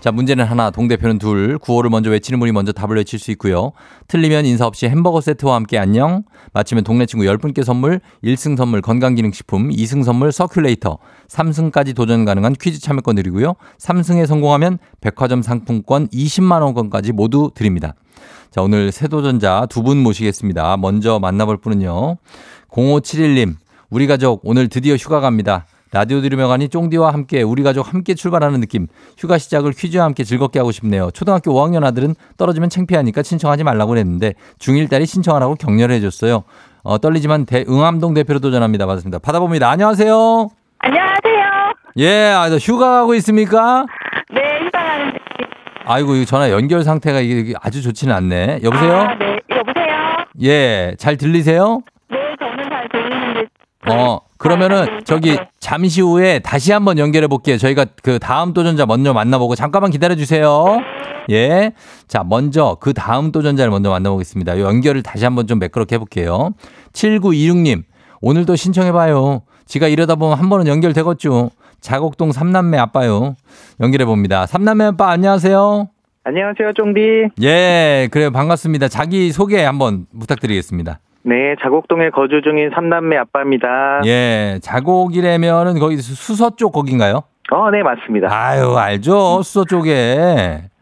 S1: 자 문제는 하나. 동대표는 둘. 구호를 먼저 외치는 분이 먼저 답을 외칠 수 있고요. 틀리면 인사 없이 햄버거 세트와 함께 안녕. 맞히면 동네 친구 10분께 선물 1승 선물 건강기능식품 2승 선물 서큘레이터. 3승까지 도전 가능한 퀴즈 참여권 드리고요. 3승에 성공하면 백화점 상품권 20만 원권까지 모두 드립니다. 자 오늘 새 도전자 두 분 모시겠습니다. 먼저 만나볼 분은요. 0571님. 우리 가족 오늘 드디어 휴가 갑니다 라디오 들으며 가니 쫑디와 함께 우리 가족 함께 출발하는 느낌. 휴가 시작을 퀴즈와 함께 즐겁게 하고 싶네요. 초등학교 5학년 아들은 떨어지면 창피하니까 신청하지 말라고 그랬는데 중1 딸이 신청하라고 격려를 해줬어요. 어, 떨리지만 대, 응암동 대표로 도전합니다. 맞습니다. 받아봅니다. 안녕하세요.
S2: 안녕하세요.
S1: 예, 아, 저 휴가 가고 있습니까?
S2: 네, 휴방하는
S1: 아이고, 이 전화 연결 상태가 이게 이게 아주 좋지는 않네. 여보세요?
S2: 아, 네. 여보세요?
S1: 예, 잘 들리세요?
S2: 네, 저는 잘 들리는데.
S1: 어, 그러면은 저기 잠시 후에 다시 한번 연결해 볼게요. 저희가 그 다음 도전자 먼저 만나보고 잠깐만 기다려 주세요. 예. 자, 먼저 그 다음 도전자를 먼저 만나보겠습니다. 요 연결을 다시 한번 좀 매끄럽게 해볼게요. 7926님, 오늘도 신청해봐요. 지가 이러다 보면 한 번은 연결되겠죠. 자곡동 삼남매 아빠요. 연결해 봅니다. 삼남매 아빠 안녕하세요.
S3: 안녕하세요, 쫑디.
S1: 예, 그래요. 반갑습니다. 자기 소개 한번 부탁드리겠습니다.
S3: 네, 자곡동에 거주 중인 삼남매 아빠입니다.
S1: 예, 자곡이라면은 거기 수- 수서 쪽 거긴가요?
S3: 어, 네, 맞습니다.
S1: 아유, 알죠. 수서 쪽에.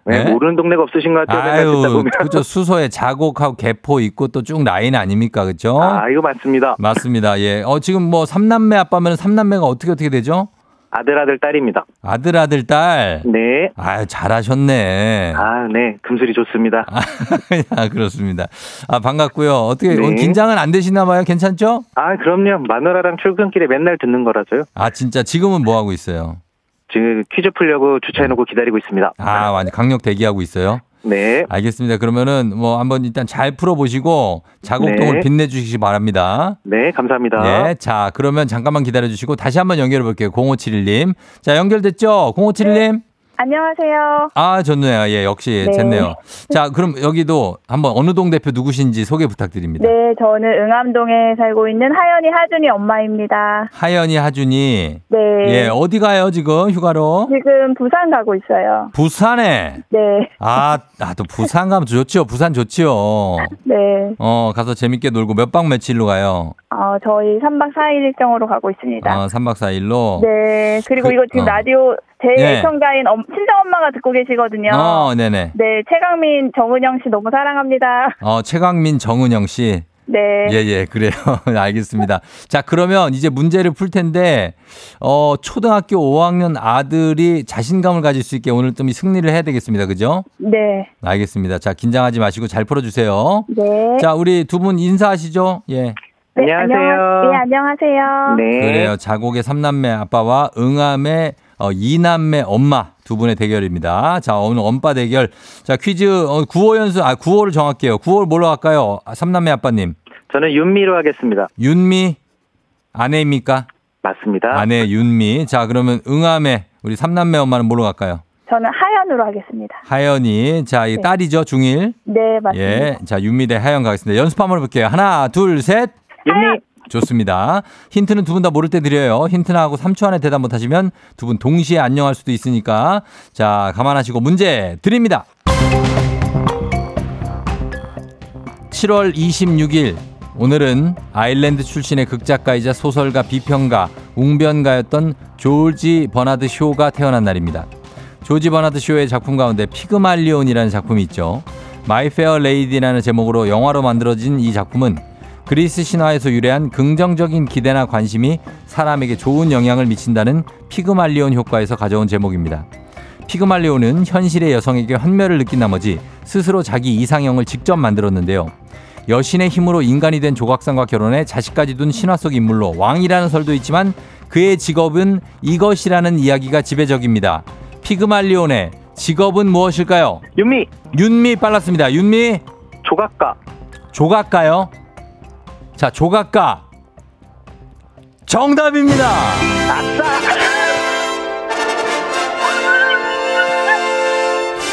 S3: 네,
S1: 네?
S3: 모르는 동네가 없으신 것 같아요.
S1: 아유. 그죠. 수서에 자곡하고 개포 있고 또 쭉 라인 아닙니까? 그죠?
S3: 아, 이거 맞습니다.
S1: 맞습니다. 예. 어, 지금 뭐 삼남매 아빠면 삼남매가 어떻게 어떻게 되죠?
S3: 아들, 아들, 딸입니다.
S1: 아들, 아들, 딸.
S3: 네.
S1: 아유, 잘하셨네.
S3: 아, 네. 금슬이 좋습니다.
S1: 아, 그렇습니다. 아, 반갑고요. 어떻게
S3: 네.
S1: 긴장은 안 되시나 봐요? 괜찮죠?
S3: 아, 그럼요. 마누라랑 출근길에 맨날 듣는 거라서요.
S1: 아, 진짜 지금은 뭐 하고 있어요?
S3: 지금 퀴즈 풀려고 주차해놓고 기다리고 있습니다.
S1: 아, 완전 강력 대기하고 있어요.
S3: 네.
S1: 알겠습니다. 그러면은 뭐 한번 일단 잘 풀어보시고 자곡동을
S3: 네.
S1: 빛내주시기 바랍니다.
S3: 네, 감사합니다.
S1: 예, 자 그러면 잠깐만 기다려주시고 다시 한번 연결해 볼게요. 0571님. 자 연결됐죠? 0571님.
S2: 안녕하세요.
S1: 아 좋네요. 예, 역시
S2: 네.
S1: 됐네요. 자 그럼 여기도 한번 어느 동 대표 누구신지 소개 부탁드립니다.
S2: 네, 저는 응암동에 살고 있는 하연이 하준이 엄마입니다.
S1: 하연이 하준이.
S2: 네.
S1: 예, 어디 가요 지금 휴가로?
S2: 지금 부산 가고 있어요.
S1: 부산에.
S2: 네,
S1: 아, 나도 부산 가면 좋지요. 부산 좋지요.
S2: 네.
S1: 어, 가서 재밌게 놀고 몇 박 며칠로 가요?
S2: 어, 저희 3박 4일 일정으로 가고 있습니다.
S1: 어, 3박 4일로.
S2: 네, 그리고
S1: 그-
S2: 이거 지금
S1: 어.
S2: 라디오 제
S1: 예.
S2: 애청자인 엄, 친정엄마가 듣고 계시거든요.
S1: 어, 네네.
S2: 네, 최강민, 정은영 씨 너무 사랑합니다.
S1: 어, 최강민, 정은영 씨.
S2: 네.
S1: 예, 예, 그래요. 알겠습니다. 자, 그러면 이제 문제를 풀 텐데, 어, 초등학교 5학년 아들이 자신감을 가질 수 있게 오늘 좀 승리를 해야 되겠습니다. 그죠?
S2: 네.
S1: 알겠습니다. 자, 긴장하지 마시고 잘 풀어주세요.
S2: 네.
S1: 자, 우리 두 분 인사하시죠? 예.
S2: 네,
S3: 안녕하세요.
S2: 안녕- 네, 안녕하세요.
S3: 네.
S1: 그래요. 자곡의 삼남매 아빠와 응암의 어, 이남매 엄마 두 분의 대결입니다. 자, 오늘 엄빠 대결. 자, 퀴즈 어, 구호 연수, 아, 구호를 정할게요. 구호를 뭘로 할까요? 아, 삼남매 아빠님.
S3: 저는 윤미로 하겠습니다.
S1: 윤미 아내입니까?
S3: 맞습니다.
S1: 아내 윤미. 자, 그러면 응암의 우리 삼남매 엄마는 뭘로 갈까요?
S2: 저는 하연으로 하겠습니다.
S1: 하연이. 자, 이
S2: 네.
S1: 딸이죠, 중1.
S2: 네, 맞습니다.
S1: 예. 자, 윤미 대 하연 가겠습니다. 연습 한번 해볼게요. 하나, 둘, 셋.
S3: 윤미
S1: 좋습니다. 힌트는 두 분 다 모를 때 드려요. 힌트나 하고 3초 안에 대답 못하시면 두 분 동시에 안녕할 수도 있으니까. 자, 감안하시고 문제 드립니다. 7월 26일. 오늘은 아일랜드 출신의 극작가이자 소설가 비평가, 웅변가였던 조지 버나드 쇼가 태어난 날입니다. 조지 버나드 쇼의 작품 가운데 피그말리온이라는 작품이 있죠. 마이 페어 레이디라는 제목으로 영화로 만들어진 이 작품은 그리스 신화에서 유래한 긍정적인 기대나 관심이 사람에게 좋은 영향을 미친다는 피그말리온 효과에서 가져온 제목입니다. 피그말리온은 현실의 여성에게 환멸을 느낀 나머지 스스로 자기 이상형을 직접 만들었는데요. 여신의 힘으로 인간이 된 조각상과 결혼해 자식까지 둔 신화 속 인물로 왕이라는 설도 있지만 그의 직업은 이것이라는 이야기가 지배적입니다. 피그말리온의 직업은 무엇일까요?
S3: 윤미
S1: 윤미 빨랐습니다. 윤미
S3: 조각가
S1: 조각가요? 자, 조각가. 정답입니다.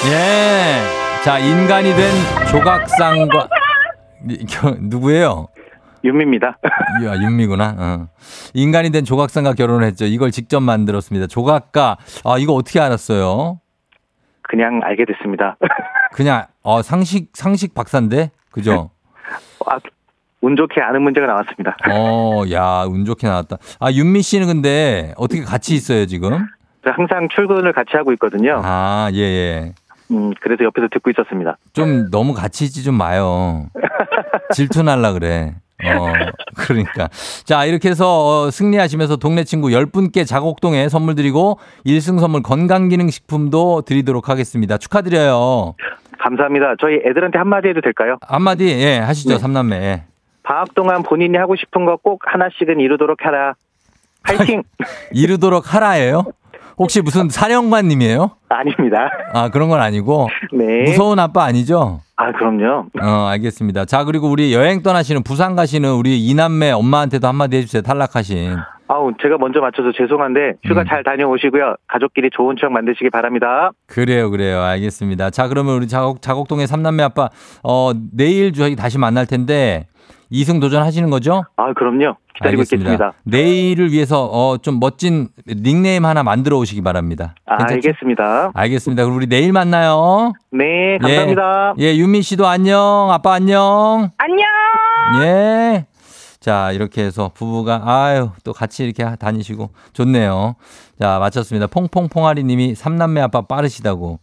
S1: 예. 자, 인간이 된 조각상과 누구예요?
S3: 윤미입니다.
S1: 야, 윤미구나. 어. 인간이 된 조각상과 결혼을 했죠. 이걸 직접 만들었습니다. 조각가. 아, 이거 어떻게 알았어요?
S3: 그냥 알게 됐습니다.
S1: 그냥 어, 상식 상식 박사인데. 그죠?
S3: 아, 운 좋게 아는 문제가 나왔습니다.
S1: 어, 야, 운 좋게 나왔다. 아, 윤미 씨는 근데 어떻게 같이 있어요, 지금?
S3: 저 항상 출근을 같이 하고 있거든요.
S1: 아, 예, 예.
S3: 음, 그래서 옆에서 듣고 있었습니다.
S1: 좀 너무 같이 있지 좀 마요. 질투 날라 그래. 어, 그러니까. 자, 이렇게 해서 어, 승리하시면서 동네 친구 10분께 자곡동에 선물 드리고 1승 선물 건강기능식품도 드리도록 하겠습니다. 축하드려요.
S3: 감사합니다. 저희 애들한테 한마디 해도 될까요?
S1: 한마디, 예, 하시죠,
S3: 네.
S1: 삼남매. 예.
S3: 방학 동안 본인이 하고 싶은 거 꼭 하나씩은 이루도록 하라. 파이팅!
S1: 이루도록 하라예요? 혹시 무슨 사령관님이에요?
S3: 아닙니다.
S1: 아, 그런 건 아니고.
S3: 네.
S1: 무서운 아빠 아니죠?
S3: 아, 그럼요.
S1: 어, 알겠습니다. 자, 그리고 우리 여행 떠나시는 부산 가시는 우리 이남매 엄마한테도 한마디 해주세요. 탈락하신.
S3: 아우, 제가 먼저 맞춰서 죄송한데 휴가
S1: 음.
S3: 잘 다녀오시고요. 가족끼리 좋은 추억 만드시기 바랍니다.
S1: 그래요, 그래요. 알겠습니다. 자, 그러면 우리 자곡, 자곡동의 삼남매 아빠, 어, 내일 저희 다시 만날 텐데, 이승 도전하시는 거죠?
S3: 아, 그럼요. 기다리고 있겠습니다.
S1: 내일을 위해서, 어, 좀 멋진 닉네임 하나 만들어 오시기 바랍니다.
S3: 아,
S1: 괜찮죠?
S3: 알겠습니다.
S1: 알겠습니다. 그럼 우리 내일 만나요.
S3: 네, 감사합니다.
S1: 예, 윤미 씨도 안녕. 아빠 안녕.
S2: 안녕!
S1: 예. 자, 이렇게 해서 부부가, 아유, 또 같이 이렇게 다니시고, 좋네요. 자, 마쳤습니다. 퐁퐁퐁아리 님이 삼남매 아빠 빠르시다고.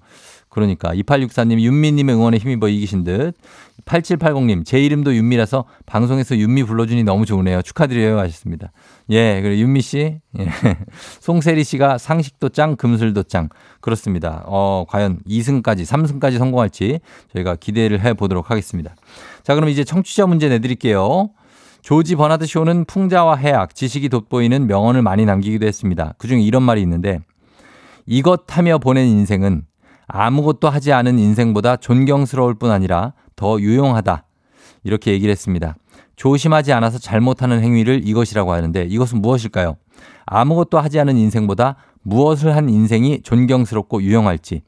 S1: 그러니까. 2864님, 윤미님의 응원에 힘입어 이기신 듯. 8780님, 제 이름도 윤미라서 방송에서 윤미 불러주니 너무 좋으네요. 축하드려요. 하셨습니다. 예, 그리고 윤미 씨. 예. 송세리 씨가 상식도 짱, 금술도 짱. 그렇습니다. 어, 과연 2승까지, 3승까지 성공할지 저희가 기대를 해 보도록 하겠습니다. 자, 그럼 이제 청취자 문제 내드릴게요. 조지 버나드 쇼는 풍자와 해악, 지식이 돋보이는 명언을 많이 남기기도 했습니다. 그중에 이런 말이 있는데 이것 하며 보낸 인생은 아무것도 하지 않은 인생보다 존경스러울 뿐 아니라 더 유용하다. 이렇게 얘기를 했습니다. 조심하지 않아서 잘못하는 행위를 이것이라고 하는데 이것은 무엇일까요? 아무것도 하지 않은 인생보다 무엇을 한 인생이 존경스럽고 유용할지.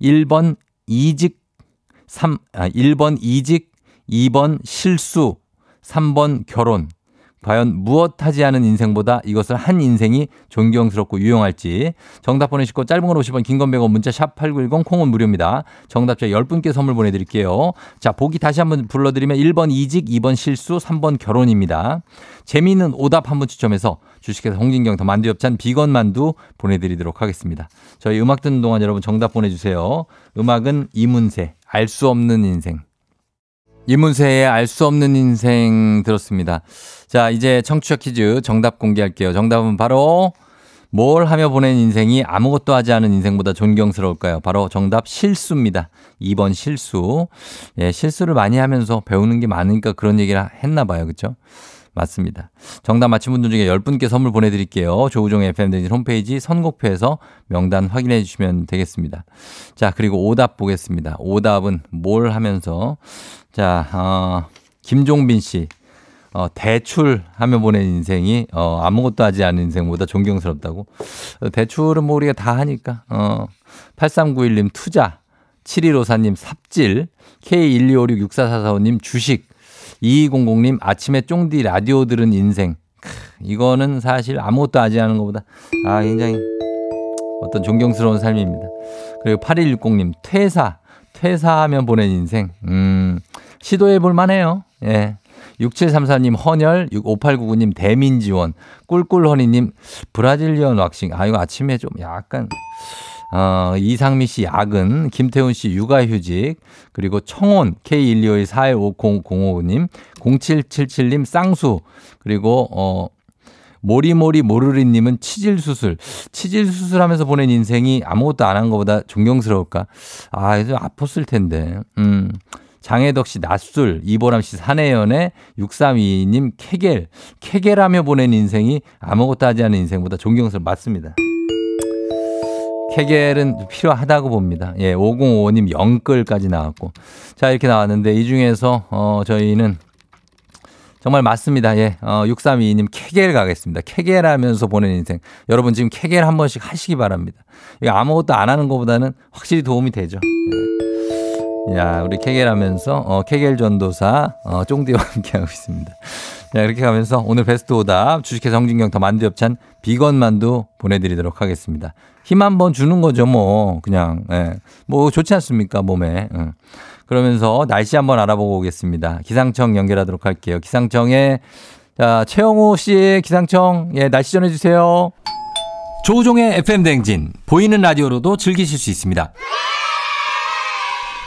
S1: 1번 이직 3 아, 1번 이직, 2번 실수, 3번 결혼. 과연 무엇 하지 않은 인생보다 이것을 한 인생이 존경스럽고 유용할지 정답 보내시고 짧은 건 50원 긴 건 100원 문자 샵 8910 콩은 무료입니다. 정답자 10분께 선물 보내드릴게요. 자 보기 다시 한번 불러드리면 1번 이직 2번 실수 3번 결혼입니다. 재미있는 오답 한분 추첨해서 주식회사 홍진경 더 만두엽찬 비건 만두 보내드리도록 하겠습니다. 저희 음악 듣는 동안 여러분 정답 보내주세요. 음악은 이문세 알 수 없는 인생 이문세의 알 수 없는 인생 들었습니다. 자, 이제 청취자 퀴즈 정답 공개할게요. 정답은 바로 뭘 하며 보낸 인생이 아무것도 하지 않은 인생보다 존경스러울까요? 바로 정답 실수입니다. 2번 실수. 예, 실수를 많이 하면서 배우는 게 많으니까 그런 얘기를 했나 봐요. 그렇죠? 맞습니다. 정답 맞힌 분들 중에 10분께 선물 보내드릴게요. 조우종 FM대진 홈페이지 선곡표에서 명단 확인해 주시면 되겠습니다. 자, 그리고 오답 보겠습니다. 오답은 뭘 하면서. 자, 어, 김종빈 씨. 어, 대출하며 보낸 인생이, 어, 아무것도 하지 않은 인생보다 존경스럽다고. 어, 대출은 뭐 우리가 다 하니까. 어, 8391님 투자. 7154님 삽질. K125664445님 주식. 2200님 아침에 쫑디 라디오 들은 인생. 크, 이거는 사실 아무것도 하지 않은 것보다 아 굉장히 어떤 존경스러운 삶입니다. 그리고 8160님 퇴사. 퇴사하면 보낸 인생. 음. 시도해 볼 만해요. 예. 6734님 헌혈, 5899님 대민지원, 꿀꿀허니님 브라질리언 왁싱. 아, 이거 아침에 좀 약간 어, 이상미 씨 야근, 김태훈 씨 육아휴직, 그리고 청혼 K125141505님, 0777님 쌍수, 그리고 어 모리모리 모르리님은 치질 수술. 치질 수술하면서 보낸 인생이 아무것도 안 한 것보다 존경스러울까? 아, 이제 아팠을 텐데. 음. 장혜덕 씨 낯술, 이보람 씨 사내연애, 6322님 케겔. 케겔하며 보낸 인생이 아무것도 하지 않은 인생보다 존경스러워. 맞습니다. 케겔은 필요하다고 봅니다. 예, 5055님 영끌까지 나왔고. 자, 이렇게 나왔는데 이 중에서 어, 저희는 정말 맞습니다. 예. 어, 6322님 케겔 가겠습니다. 케겔 하면서 보낸 인생. 여러분 지금 케겔 한 번씩 하시기 바랍니다. 이거 아무것도 안 하는 것보다는 확실히 도움이 되죠. 예. 야, 우리 케겔 하면서, 어, 케겔 전도사, 어, 쫑디와 함께하고 있습니다. 자, 이렇게 가면서 오늘 베스트 오답 주식회사 홍진경 더 만두 엽찬 비건 만두 보내드리도록 하겠습니다. 힘 한번 주는 거죠, 뭐. 그냥, 예. 뭐 좋지 않습니까, 몸에. 응. 그러면서 날씨 한번 알아보고 오겠습니다. 기상청 연결하도록 할게요. 기상청에 자, 최영호 씨 기상청 예, 날씨 전해 주세요. 조종의 FM 댕진 보이는 라디오로도 즐기실 수 있습니다.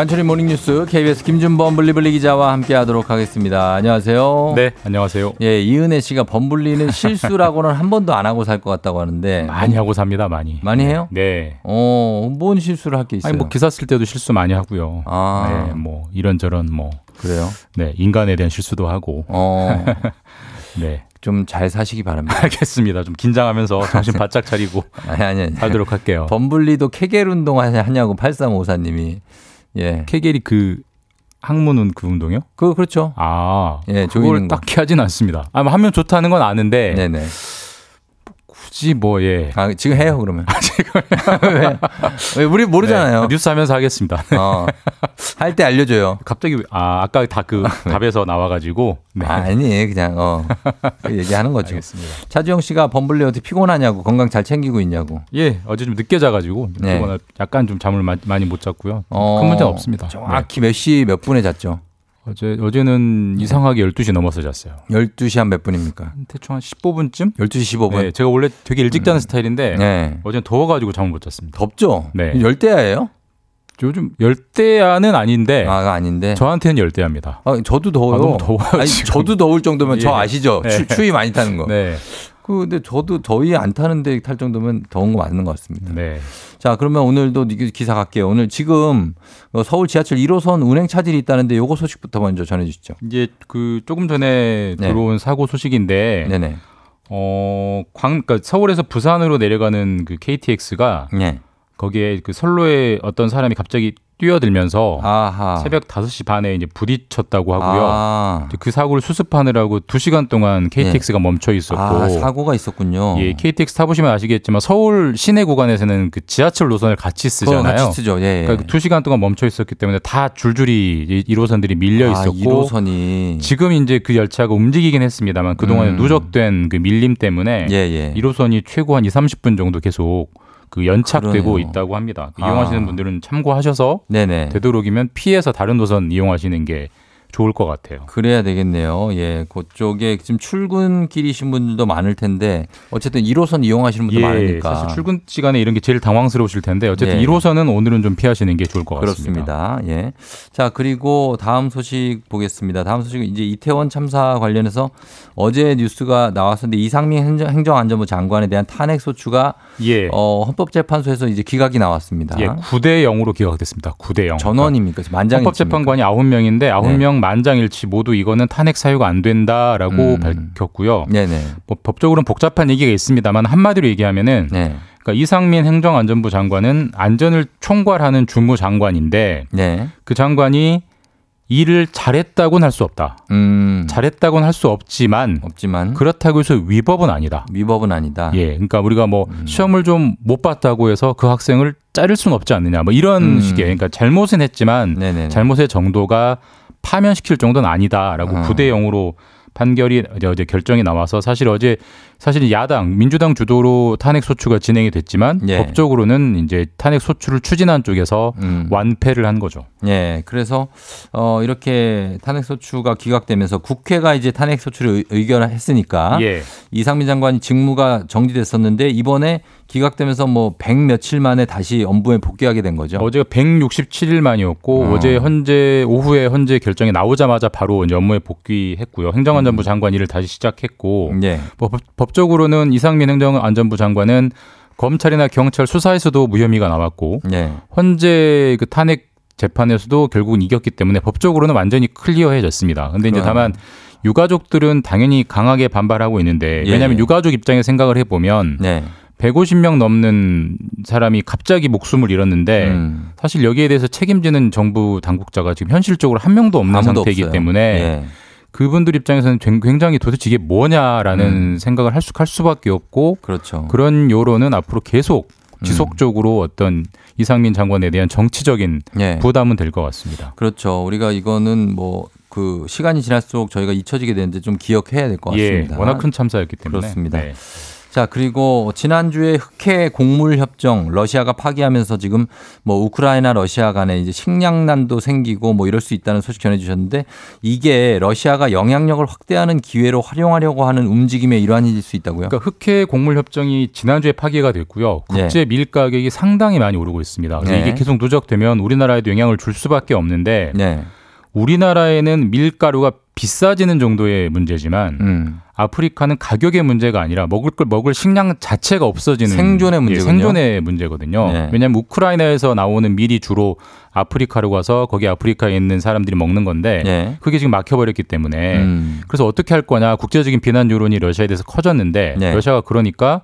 S1: 간추린 모닝뉴스 KBS 김준범 블리블리 기자와 함께하도록 하겠습니다. 안녕하세요.
S8: 네, 안녕하세요.
S1: 예, 이은혜 씨가 범블리는 실수라고는 한 번도 안 하고 살 것 같다고 하는데
S8: 많이 하고 삽니다, 많이.
S1: 많이 해요?
S8: 네.
S1: 어, 뭔 실수를 할 게 있어요?
S8: 아니 뭐 기사 쓸 때도 실수 많이 하고요.
S1: 아.
S8: 네, 뭐 이런저런 뭐
S1: 그래요?
S8: 네, 인간에 대한 실수도 하고.
S1: 어,
S8: 네.
S1: 좀잘 사시기 바랍니다.
S8: 알겠습니다. 좀 긴장하면서 정신 바짝 차리고
S1: 아니, 아니, 아니.
S8: 하도록 할게요.
S1: 범블리도 케겔 운동 하냐고 8354님이. 예.
S8: 케겔이 그 항문은 그 운동이요?
S1: 그, 그렇죠.
S8: 아,
S1: 예,
S8: 그걸
S1: 조이는 거.
S8: 딱히 하진 않습니다. 아, 뭐 하면 좋다는 건 아는데
S1: 네네.
S8: 굳이 뭐 예.
S1: 아, 지금 해요, 그러면. 지금. 왜? 왜? 우리 모르잖아요.
S8: 네, 뉴스 하면서 하겠습니다.
S1: 어. 할 때 알려줘요.
S8: 갑자기 왜- 아 아까 다 그 답에서 나와가지고 네.
S1: 아니, 그냥, 어. 그 얘기하는 거죠.
S8: 알겠습니다.
S1: 차주영 씨가 범블리 어떻게 피곤하냐고, 건강 잘 챙기고 있냐고.
S8: 예 어제 좀 늦게 자가지고
S1: 네.
S8: 약간 좀 잠을 마- 많이 못 잤고요.
S1: 어,
S8: 큰 문제는 없습니다. 네.
S1: 정확히 몇 시 몇 분에 잤죠?
S8: 어제 어제는 이상하게 12시 넘어서 잤어요.
S1: 12시 한 몇 분입니까?
S8: 대충 한 15분쯤?
S1: 12시 15분.
S8: 네, 제가 원래 되게 일찍 자는 스타일인데
S1: 네.
S8: 어제는 더워 가지고 잠을 못 잤습니다.
S1: 덥죠?
S8: 네.
S1: 열대야예요?
S8: 요즘 열대야는 아닌데
S1: 아, 가 아닌데.
S8: 저한테는 열대야입니다.
S1: 아, 저도 더워요.
S8: 아, 너무 더워요,
S1: 아니. 저도 더울 정도면 저
S8: 예.
S1: 아시죠?
S8: 네.
S1: 추, 추위 많이 타는 거.
S8: 네,
S1: 그 근데 저도 더위 안 타는데 탈 정도면 더운 거 맞는 것 같습니다.
S8: 네.
S1: 자, 그러면 오늘도 이 기사 갈게요. 오늘 지금 어, 서울 지하철 1호선 운행 차질이 있다는데 요거 소식부터 먼저 전해 주시죠.
S8: 이제 그 조금 전에
S1: 네.
S8: 들어온 사고 소식인데
S1: 네네.
S8: 어, 광, 그러니까 서울에서 부산으로 내려가는 그 KTX가
S1: 네.
S8: 거기에 그 선로에 어떤 사람이 갑자기 뛰어들면서
S1: 아하.
S8: 새벽 5시 반에 이제 부딪혔다고 하고요.
S1: 아,
S8: 그 사고를 수습하느라고 2시간 동안 KTX가 멈춰 있었고
S1: 아, 사고가 있었군요.
S8: 예, KTX 타 보시면 아시겠지만 서울 시내 구간에서는 그 지하철 노선을 같이 쓰잖아요.
S1: 같이 쓰죠. 예. 예.
S8: 그러니까 2시간 동안 멈춰 있었기 때문에 다 줄줄이 1호선들이 밀려 있었고
S1: 아, 1호선이
S8: 지금 이제 그 열차가 움직이긴 했습니다만 그동안에
S1: 음.
S8: 누적된 그 밀림 때문에
S1: 예, 예.
S8: 1호선이 최고 한 2, 30분 정도 계속 그 연착되고
S1: 그러네요.
S8: 있다고 합니다.
S1: 아.
S8: 이용하시는 분들은 참고하셔서
S1: 네네.
S8: 되도록이면 피해서 다른 노선 이용하시는 게 좋을 것 같아요.
S1: 그래야 되겠네요. 예, 그쪽에 지금 출근길이신 분들도 많을 텐데 어쨌든 1호선 이용하시는 분들 많으니까.
S8: 예, 사실 출근 시간에 이런 게 제일 당황스러우실 텐데 어쨌든
S1: 예.
S8: 1호선은 오늘은 좀 피하시는 게 좋을 것 같습니다.
S1: 그렇습니다. 예. 자, 그리고 다음 소식 보겠습니다. 다음 소식은 이제 이태원 참사 관련해서 어제 뉴스가 나왔었는데 이상민 행정- 행정안전부 장관에 대한 탄핵 소추가
S8: 예.
S1: 어, 헌법재판소에서 이제 기각이 나왔습니다.
S8: 예, 9대 0으로 기각됐습니다. 9대 0.
S1: 전원입니까? 만장일치.
S8: 헌법재판관이 9명인데 9명 만장일치 모두 이거는 탄핵 사유가 안 된다라고
S1: 음.
S8: 밝혔고요.
S1: 네네.
S8: 뭐 법적으로는 복잡한 얘기가 있습니다만 한마디로 얘기하면은
S1: 네.
S8: 그러니까 이상민 행정안전부 장관은 안전을 총괄하는 주무 장관인데
S1: 네.
S8: 그 장관이 일을 잘했다고는 할 수 없다.
S1: 음.
S8: 잘했다고는 할 수 없지만
S1: 없지만
S8: 그렇다고 해서 위법은 아니다.
S1: 위법은 아니다.
S8: 예, 그러니까 우리가 뭐
S1: 음.
S8: 시험을 좀 못 봤다고 해서 그 학생을 자를 수는 없지 않느냐. 뭐 이런
S1: 음.
S8: 식의 그러니까 잘못은 했지만
S1: 네네.
S8: 잘못의 정도가 파면시킬 정도는 아니다라고
S1: 어.
S8: 9대 0으로 판결이 어제 결정이 나와서 사실 어제 사실 야당 민주당 주도로 탄핵 소추가 진행이 됐지만
S1: 예.
S8: 법적으로는 이제 탄핵 소추를 추진한 쪽에서
S1: 음.
S8: 완패를 한 거죠.
S1: 예, 그래서 어 이렇게 탄핵 소추가 기각되면서 국회가 이제 탄핵 소추를 의- 의결했으니까
S8: 예.
S1: 이상민 장관이 직무가 정지됐었는데 이번에 기각되면서 뭐백 며칠 만에 다시 업무에 복귀하게 된 거죠.
S8: 어제가 167일 만이었고
S1: 어.
S8: 어제 현재 오후에 현재 결정이 나오자마자 바로 이제 업무에 복귀했고요. 행정안전부 장관 일을 다시 시작했고
S1: 예.
S8: 뭐 법, 법적으로는 이상민 행정안전부 장관은 검찰이나 경찰 수사에서도 무혐의가 나왔고
S1: 예.
S8: 현재 그 탄핵 재판에서도 결국은 이겼기 때문에 법적으로는 완전히 클리어해졌습니다. 근데 이제. 다만 유가족들은 당연히 강하게 반발하고 있는데
S1: 예,
S8: 왜냐하면
S1: 예.
S8: 유가족 입장에 생각을 해보면
S1: 네.
S8: 150명 넘는 사람이 갑자기 목숨을 잃었는데
S1: 음.
S8: 사실 여기에 대해서 책임지는 정부 당국자가 지금 현실적으로 한 명도 없는 상태이기
S1: 없어요.
S8: 때문에
S1: 예.
S8: 그분들 입장에서는 굉장히 도대체 이게 뭐냐라는
S1: 음.
S8: 생각을 할, 수, 할 수밖에 없고
S1: 그렇죠.
S8: 그런 여론은 앞으로 계속
S1: 음.
S8: 지속적으로 어떤 이상민 장관에 대한 정치적인
S1: 예.
S8: 부담은 될 것 같습니다.
S1: 그렇죠. 우리가 이거는 뭐 그 시간이 지날수록 저희가 잊혀지게 되는데 좀 기억해야 될것
S8: 예,
S1: 같습니다.
S8: 워낙 큰 참사였기 때문에
S1: 그렇습니다.
S8: 네.
S1: 자, 그리고 지난주에 흑해 곡물 협정 러시아가 파기하면서 지금 뭐 우크라이나 러시아 간에 이제 식량난도 생기고 뭐 이럴 수 있다는 소식 전해 주셨는데 이게 러시아가 영향력을 확대하는 기회로 활용하려고 하는 움직임의 일환일 수 있다고요?
S8: 그러니까 흑해 곡물 협정이 지난주에 파기가 됐고요. 국제 밀 가격이 상당히 많이 오르고 있습니다. 그래서
S1: 네.
S8: 이게 계속 누적되면 우리나라에도 영향을 줄 수밖에 없는데
S1: 네.
S8: 우리나라에는 밀가루가 비싸지는 정도의 문제지만
S1: 음.
S8: 아프리카는 가격의 문제가 아니라 먹을 걸 먹을 식량 자체가 없어지는
S1: 생존의
S8: 예,
S1: 문제군요.
S8: 생존의 문제거든요.
S1: 네.
S8: 왜냐하면 우크라이나에서 나오는 밀이 주로 아프리카로 가서 거기 아프리카에 있는 사람들이 먹는 건데
S1: 네.
S8: 그게 지금 막혀버렸기 때문에
S1: 음.
S8: 그래서 어떻게 할 거냐 국제적인 비난 여론이 러시아에 대해서 커졌는데
S1: 네.
S8: 러시아가 그러니까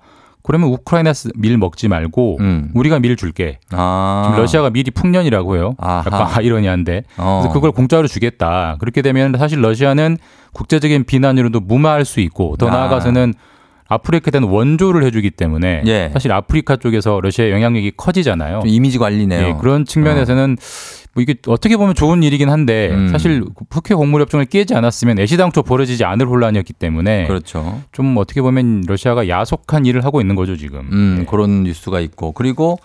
S8: 그러면 우크라이나 밀 먹지 말고
S1: 음.
S8: 우리가 밀 줄게.
S1: 아.
S8: 지금 러시아가 밀이 풍년이라고 해요.
S1: 아하.
S8: 약간 아이러니한데.
S1: 어.
S8: 그래서 그걸 공짜로 주겠다. 그렇게 되면 사실 러시아는 국제적인 비난으로도 무마할 수 있고 더
S1: 아.
S8: 나아가서는 아프리카에 대한 원조를 해주기 때문에
S1: 예.
S8: 사실 아프리카 쪽에서 러시아의 영향력이 커지잖아요.
S1: 좀 이미지 관리네요.
S8: 예, 그런 측면에서는 뭐 이게 어떻게 보면 좋은 일이긴 한데
S1: 음.
S8: 사실 흑해 곡물 협정을 깨지 않았으면 애시당초 벌어지지 않을 혼란이었기 때문에
S1: 그렇죠.
S8: 좀 어떻게 보면 러시아가 야속한 일을 하고 있는 거죠 지금.
S1: 음,
S8: 네.
S1: 그런 뉴스가 있고 그리고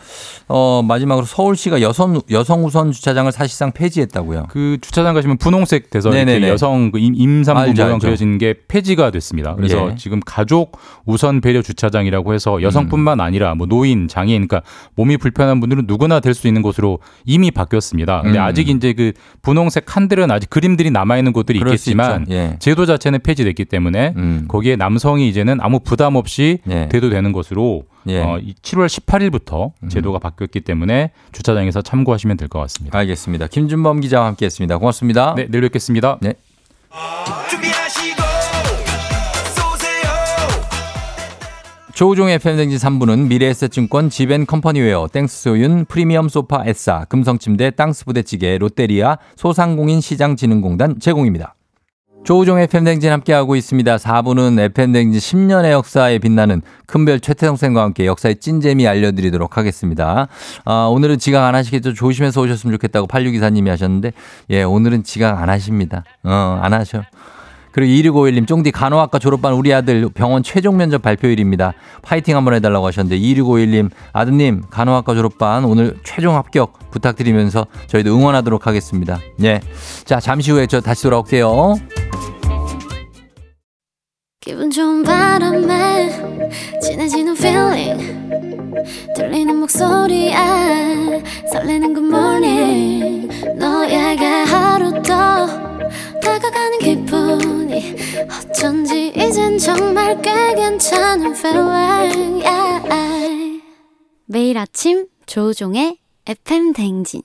S1: 어 마지막으로 서울시가 여성 여성 우선 주차장을 사실상 폐지했다고요.
S8: 그 주차장 가시면 분홍색 대선. 이렇게 여성 그 임- 임산부
S1: 알죠,
S8: 모양. 그려진 게 폐지가 됐습니다. 그래서
S1: 예.
S8: 지금 가족 우선 배려 주차장이라고 해서 여성뿐만 아니라 뭐 노인, 장애인, 그러니까 몸이 불편한 분들은 누구나 될 수 있는 곳으로 이미 바뀌었습니다. 근데
S1: 음.
S8: 아직 이제 그 분홍색 칸들은 아직 그림들이 남아 있는 곳들이 있겠지만.
S1: 예.
S8: 제도 자체는 폐지됐기 때문에
S1: 음.
S8: 거기에 남성이 이제는 아무 부담 없이
S1: 예.
S8: 대도 되는 것으로
S1: 예. 음.
S8: 어, 이 7월 18일부터 제도가 바뀌었기 때문에 주차장에서 참고하시면 될 것 같습니다.
S1: 알겠습니다. 김준범 기자와 함께했습니다. 고맙습니다.
S8: 네, 내일 뵙겠습니다.
S1: 네. 조우종의 FM댕진 3부는 미래에셋증권 지벤컴퍼니웨어 땡스소윤 프리미엄 소파 에싸 금성침대 땅스부대찌개 롯데리아 소상공인 시장진흥공단 제공입니다. 조우종의 FM댕진 함께하고 있습니다. 4부는 FM댕진 10년의 역사에 빛나는 큰별 최태성 쌤과 함께 역사의 찐재미 알려드리도록 하겠습니다. 아, 오늘은 지각 안 하시겠죠? 조심해서 오셨으면 좋겠다고 86기사님이 하셨는데, 예, 오늘은 지각 안 하십니다. 어, 안 하셔. 그리고 2651님, 쫑디 간호학과 졸업한 우리 아들 병원 최종 면접 발표일입니다. 파이팅 한번 해달라고 하셨는데, 2651님, 아드님, 간호학과 졸업반 오늘 최종 합격 부탁드리면서 저희도 응원하도록 하겠습니다. 예. 자, 잠시 후에 저 다시 돌아올게요.
S7: 기분 좋은 바람에 진해지는 feeling 들리는 목소리에 설레는 good morning 너에게 하루 더 다가가는 기분이 어쩐지 이젠 정말 꽤 괜찮은 feeling yeah. 매일 아침 조우종의 FM 댕진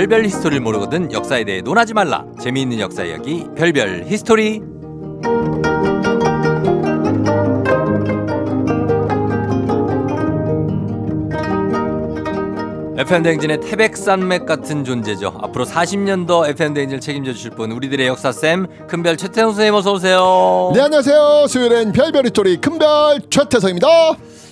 S1: 별별 히스토리를 모르거든 역사에 대해 논하지 말라. 재미있는 역사 이야기, 별별 히스토리. FM 대행진의 태백산맥 같은 존재죠. 앞으로 40년 더 FM 대행진을 책임져 주실 분 우리들의 역사쌤 큰별 최태성 선생님 어서 오세요.
S9: 네 안녕하세요 수요일엔 별별 히스토리 큰별 최태성입니다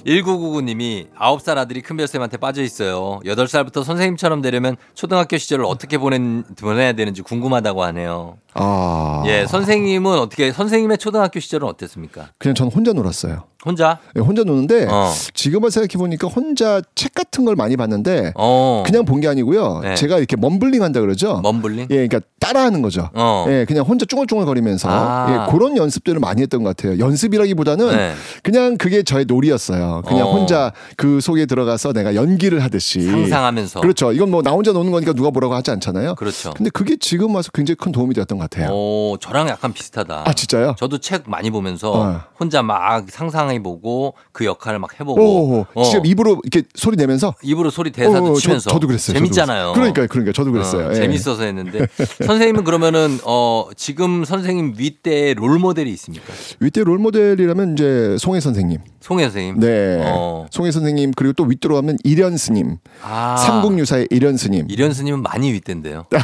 S1: 1999님이 9살 아들이 큰별쌤한테 빠져 있어요. 8살부터 선생님처럼 되려면 초등학교 시절을 어떻게 보낸, 보내야 되는지 궁금하다고 하네요.
S9: 아
S1: 예, 선생님은 어떻게, 선생님의 초등학교 시절은 어땠습니까?
S9: 그냥 저는 혼자 놀았어요
S1: 혼자?
S9: 네, 혼자 노는데
S1: 어.
S9: 지금을 생각해 보니까 혼자 책 같은 걸 많이 봤는데
S1: 어.
S9: 그냥 본 게 아니고요
S1: 네.
S9: 제가 이렇게 mumbling 한다 그러죠
S1: mumbling?
S9: 예, 그러니까 따라하는 거죠
S1: 어.
S9: 예, 그냥 혼자 쭈글쭈글거리면서
S1: 아.
S9: 예, 그런 연습들을 많이 했던 것 같아요 연습이라기보다는
S1: 네.
S9: 그냥 그게 저의 놀이였어요 그냥
S1: 어.
S9: 혼자 그 속에 들어가서 내가 연기를 하듯이
S1: 상상하면서.
S9: 그렇죠 이건 뭐 나 혼자 노는 거니까 누가 뭐라고 하지 않잖아요
S1: 그렇죠.
S9: 근데 그게 지금 와서 굉장히 큰 도움이 되었던 것 같아요
S1: 오, 저랑 약간 비슷하다.
S9: 아 진짜요?
S1: 저도 책 많이 보면서
S9: 어.
S1: 혼자 막 상상 해 보고 그 역할을 막 해보고.
S9: 오,
S1: 어.
S9: 직접 입으로 이렇게 소리 내면서
S1: 입으로 소리 대사도
S9: 어, 저-
S1: 치면서.
S9: 저 도 그랬어요. 저도
S1: 재밌잖아요.
S9: 그랬어요. 그러니까요, 그러니까 저도 그랬어요.
S1: 어,
S9: 예.
S1: 재밌어서 했는데 선생님은 그러면은 어 지금 선생님 윗대에 롤 모델이 있습니까?
S9: 윗대 롤 모델이라면 이제 송혜 선생님,
S1: 송혜 선생님.
S9: 네,
S1: 어.
S9: 송혜 선생님 그리고 또 윗대로 하면 이련 스님,
S1: 아.
S9: 삼국유사의 이련 스님.
S1: 이련 스님은 많이 윗대인데요.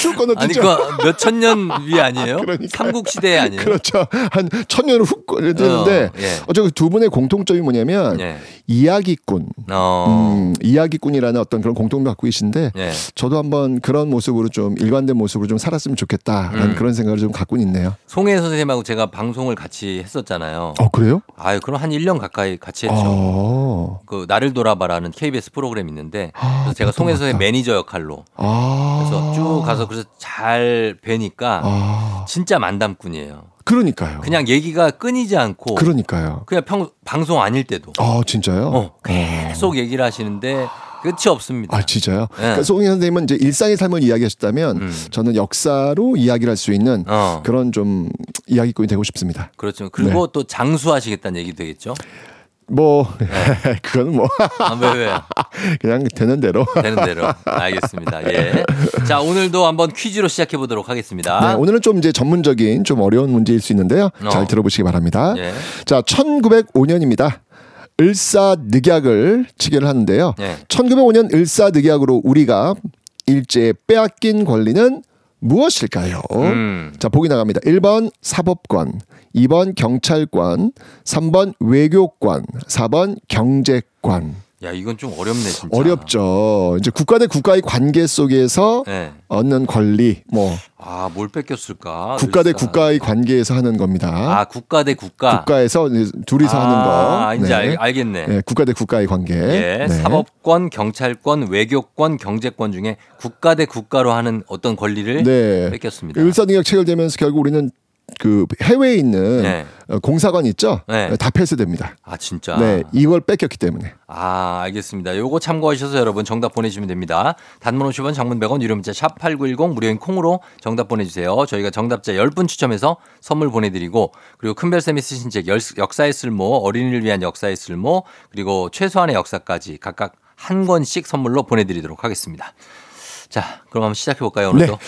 S9: 쭉
S1: 아니
S9: 건너뛰죠.
S1: 그 몇천 년 위 아니에요?
S9: 그러니까요.
S1: 삼국 시대 아니에요?
S9: 그렇죠. 한 천 년을 훅 걸렸는데
S1: 어, 예.
S9: 어차피 두 분의 공통점이 뭐냐면
S1: 예.
S9: 이야기꾼,
S1: 어.
S9: 음, 이야기꾼이라는 어떤 그런 공통점 갖고 계신데
S1: 예.
S9: 저도 한번 그런 모습으로 좀 일관된 모습으로 좀 살았으면 좋겠다라는
S1: 음.
S9: 그런 생각을 좀 갖고 있네요.
S1: 송혜 선생님하고 제가 방송을 같이 했었잖아요.
S9: 어 그래요?
S1: 아유, 그럼 한 1년 가까이 같이 했죠.
S9: 어.
S1: 그 나를 돌아봐라는 KBS 프로그램 있는데
S9: 아,
S1: 제가 송혜
S9: 같다.
S1: 매니저 역할로
S9: 아.
S1: 그래서 쭉 가서 그래서 잘 뵈니까
S9: 아.
S1: 진짜 만담꾼이에요.
S9: 그러니까요.
S1: 그냥 얘기가 끊이지 않고
S9: 그러니까요.
S1: 그냥 평 방송 아닐 때도
S9: 아 진짜요?
S1: 어, 계속 얘기를 하시는데 끝이 없습니다.
S9: 아 진짜요?
S1: 네.
S9: 그러니까 송희 선생님은 이제 일상의 삶을 이야기하셨다면
S1: 음.
S9: 저는 역사로 이야기를 할 수 있는
S1: 어.
S9: 그런 좀 이야기꾼이 되고 싶습니다.
S1: 그렇죠. 그리고
S9: 네.
S1: 또 장수하시겠다는 얘기 되겠죠.
S9: 뭐
S1: 네.
S9: 그거는 뭐
S1: 아, 왜, 왜?
S9: 그냥 되는 대로.
S1: 되는 대로. 알겠습니다. 예. 자, 오늘도 한번 퀴즈로 시작해 보도록 하겠습니다.
S9: 네, 오늘은 좀 이제 전문적인 좀 어려운 문제일 수 있는데요.
S1: 어.
S9: 잘 들어보시기 바랍니다.
S1: 예.
S9: 자, 1905년입니다. 을사늑약을 치계를 하는데요.
S1: 예.
S9: 1905년 을사늑약으로 우리가 일제에 빼앗긴 권리는 무엇일까요?
S1: 음.
S9: 자, 보기 나갑니다. 1번 사법권, 2번 경찰권, 3번 외교권, 4번 경제권.
S1: 야, 이건 좀 어렵네, 진짜.
S9: 어렵죠. 이제 국가 대 국가의 관계 속에서
S1: 네.
S9: 얻는 권리, 뭐
S1: 아, 뭘 뺏겼을까?
S9: 국가 대. 국가의 관계에서 하는 겁니다.
S1: 아, 국가 대 국가.
S9: 국가에서 둘이서 하는 거.
S1: 아, 이제 알, 알겠네.
S9: 네, 국가 대 국가의 관계.
S1: 예,
S9: 네.
S1: 사법권, 경찰권, 외교권, 경제권 중에 국가 대 국가로 하는 어떤 권리를
S9: 네.
S1: 뺏겼습니다.
S9: 을사늑약 체결되면서 결국 우리는 그 해외에 있는
S1: 네.
S9: 어, 공사관 있죠?
S1: 네.
S9: 다 폐쇄됩니다.
S1: 아, 진짜.
S9: 네, 이걸 뺏겼기 때문에.
S1: 아, 알겠습니다. 요거 참고하셔서 여러분 정답 보내주시면 됩니다. 단문 50원, 장문 100원, 유료 문자 샵 8910 무료인 콩으로 정답 보내주세요. 저희가 정답자 10분 추첨해서 선물 보내드리고 그리고 큰별 쌤이 쓰신 책 열- 역사의 쓸모, 어린이를 위한 역사의 쓸모 그리고 최소한의 역사까지 각각 한 권씩 선물로 보내드리도록 하겠습니다. 자, 그럼 한번 시작해 볼까요, 오늘도?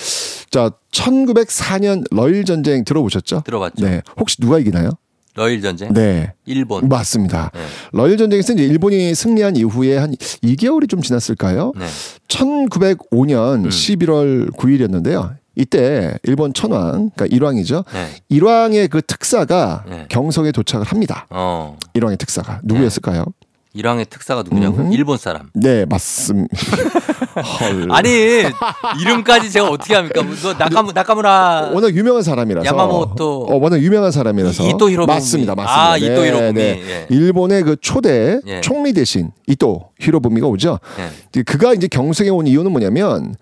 S9: 자, 1904년 러일 전쟁 들어보셨죠?
S1: 들어봤죠.
S9: 네. 혹시 누가 이기나요?
S1: 러일 전쟁?
S9: 네.
S1: 일본.
S9: 맞습니다.
S1: 네.
S9: 러일 전쟁에서 이제 일본이 승리한 이후에 한 2개월이 좀 지났을까요?
S1: 네.
S9: 1905년
S1: 음.
S9: 11월 9일이었는데요. 이때 일본 천황, 그러니까 일왕이죠.
S1: 네.
S9: 일왕의 그 특사가
S1: 네.
S9: 경성에 도착을 합니다.
S1: 어,
S9: 일왕의 특사가 누구였을까요?
S1: 일왕의 특사가 누구냐고요?
S9: 음흠.
S1: 일본 사람.
S9: 네, 맞습니다. 헐.
S1: 아니 이름까지 제가 어떻게 합니까? 너 나카무 나카무라
S9: 워낙 유명한 사람이라서
S1: 야마모토.
S9: 어, 워낙 유명한 사람이라서
S1: 이- 이토 히로부미.
S9: 맞습니다, 맞습니다.
S1: 아, 이토 히로부미. 예.
S9: 일본의 그 초대
S1: 예.
S9: 총리 대신 이토 히로부미가 오죠.
S1: 예.
S9: 그가 이제 경성에 온 이유는 뭐냐면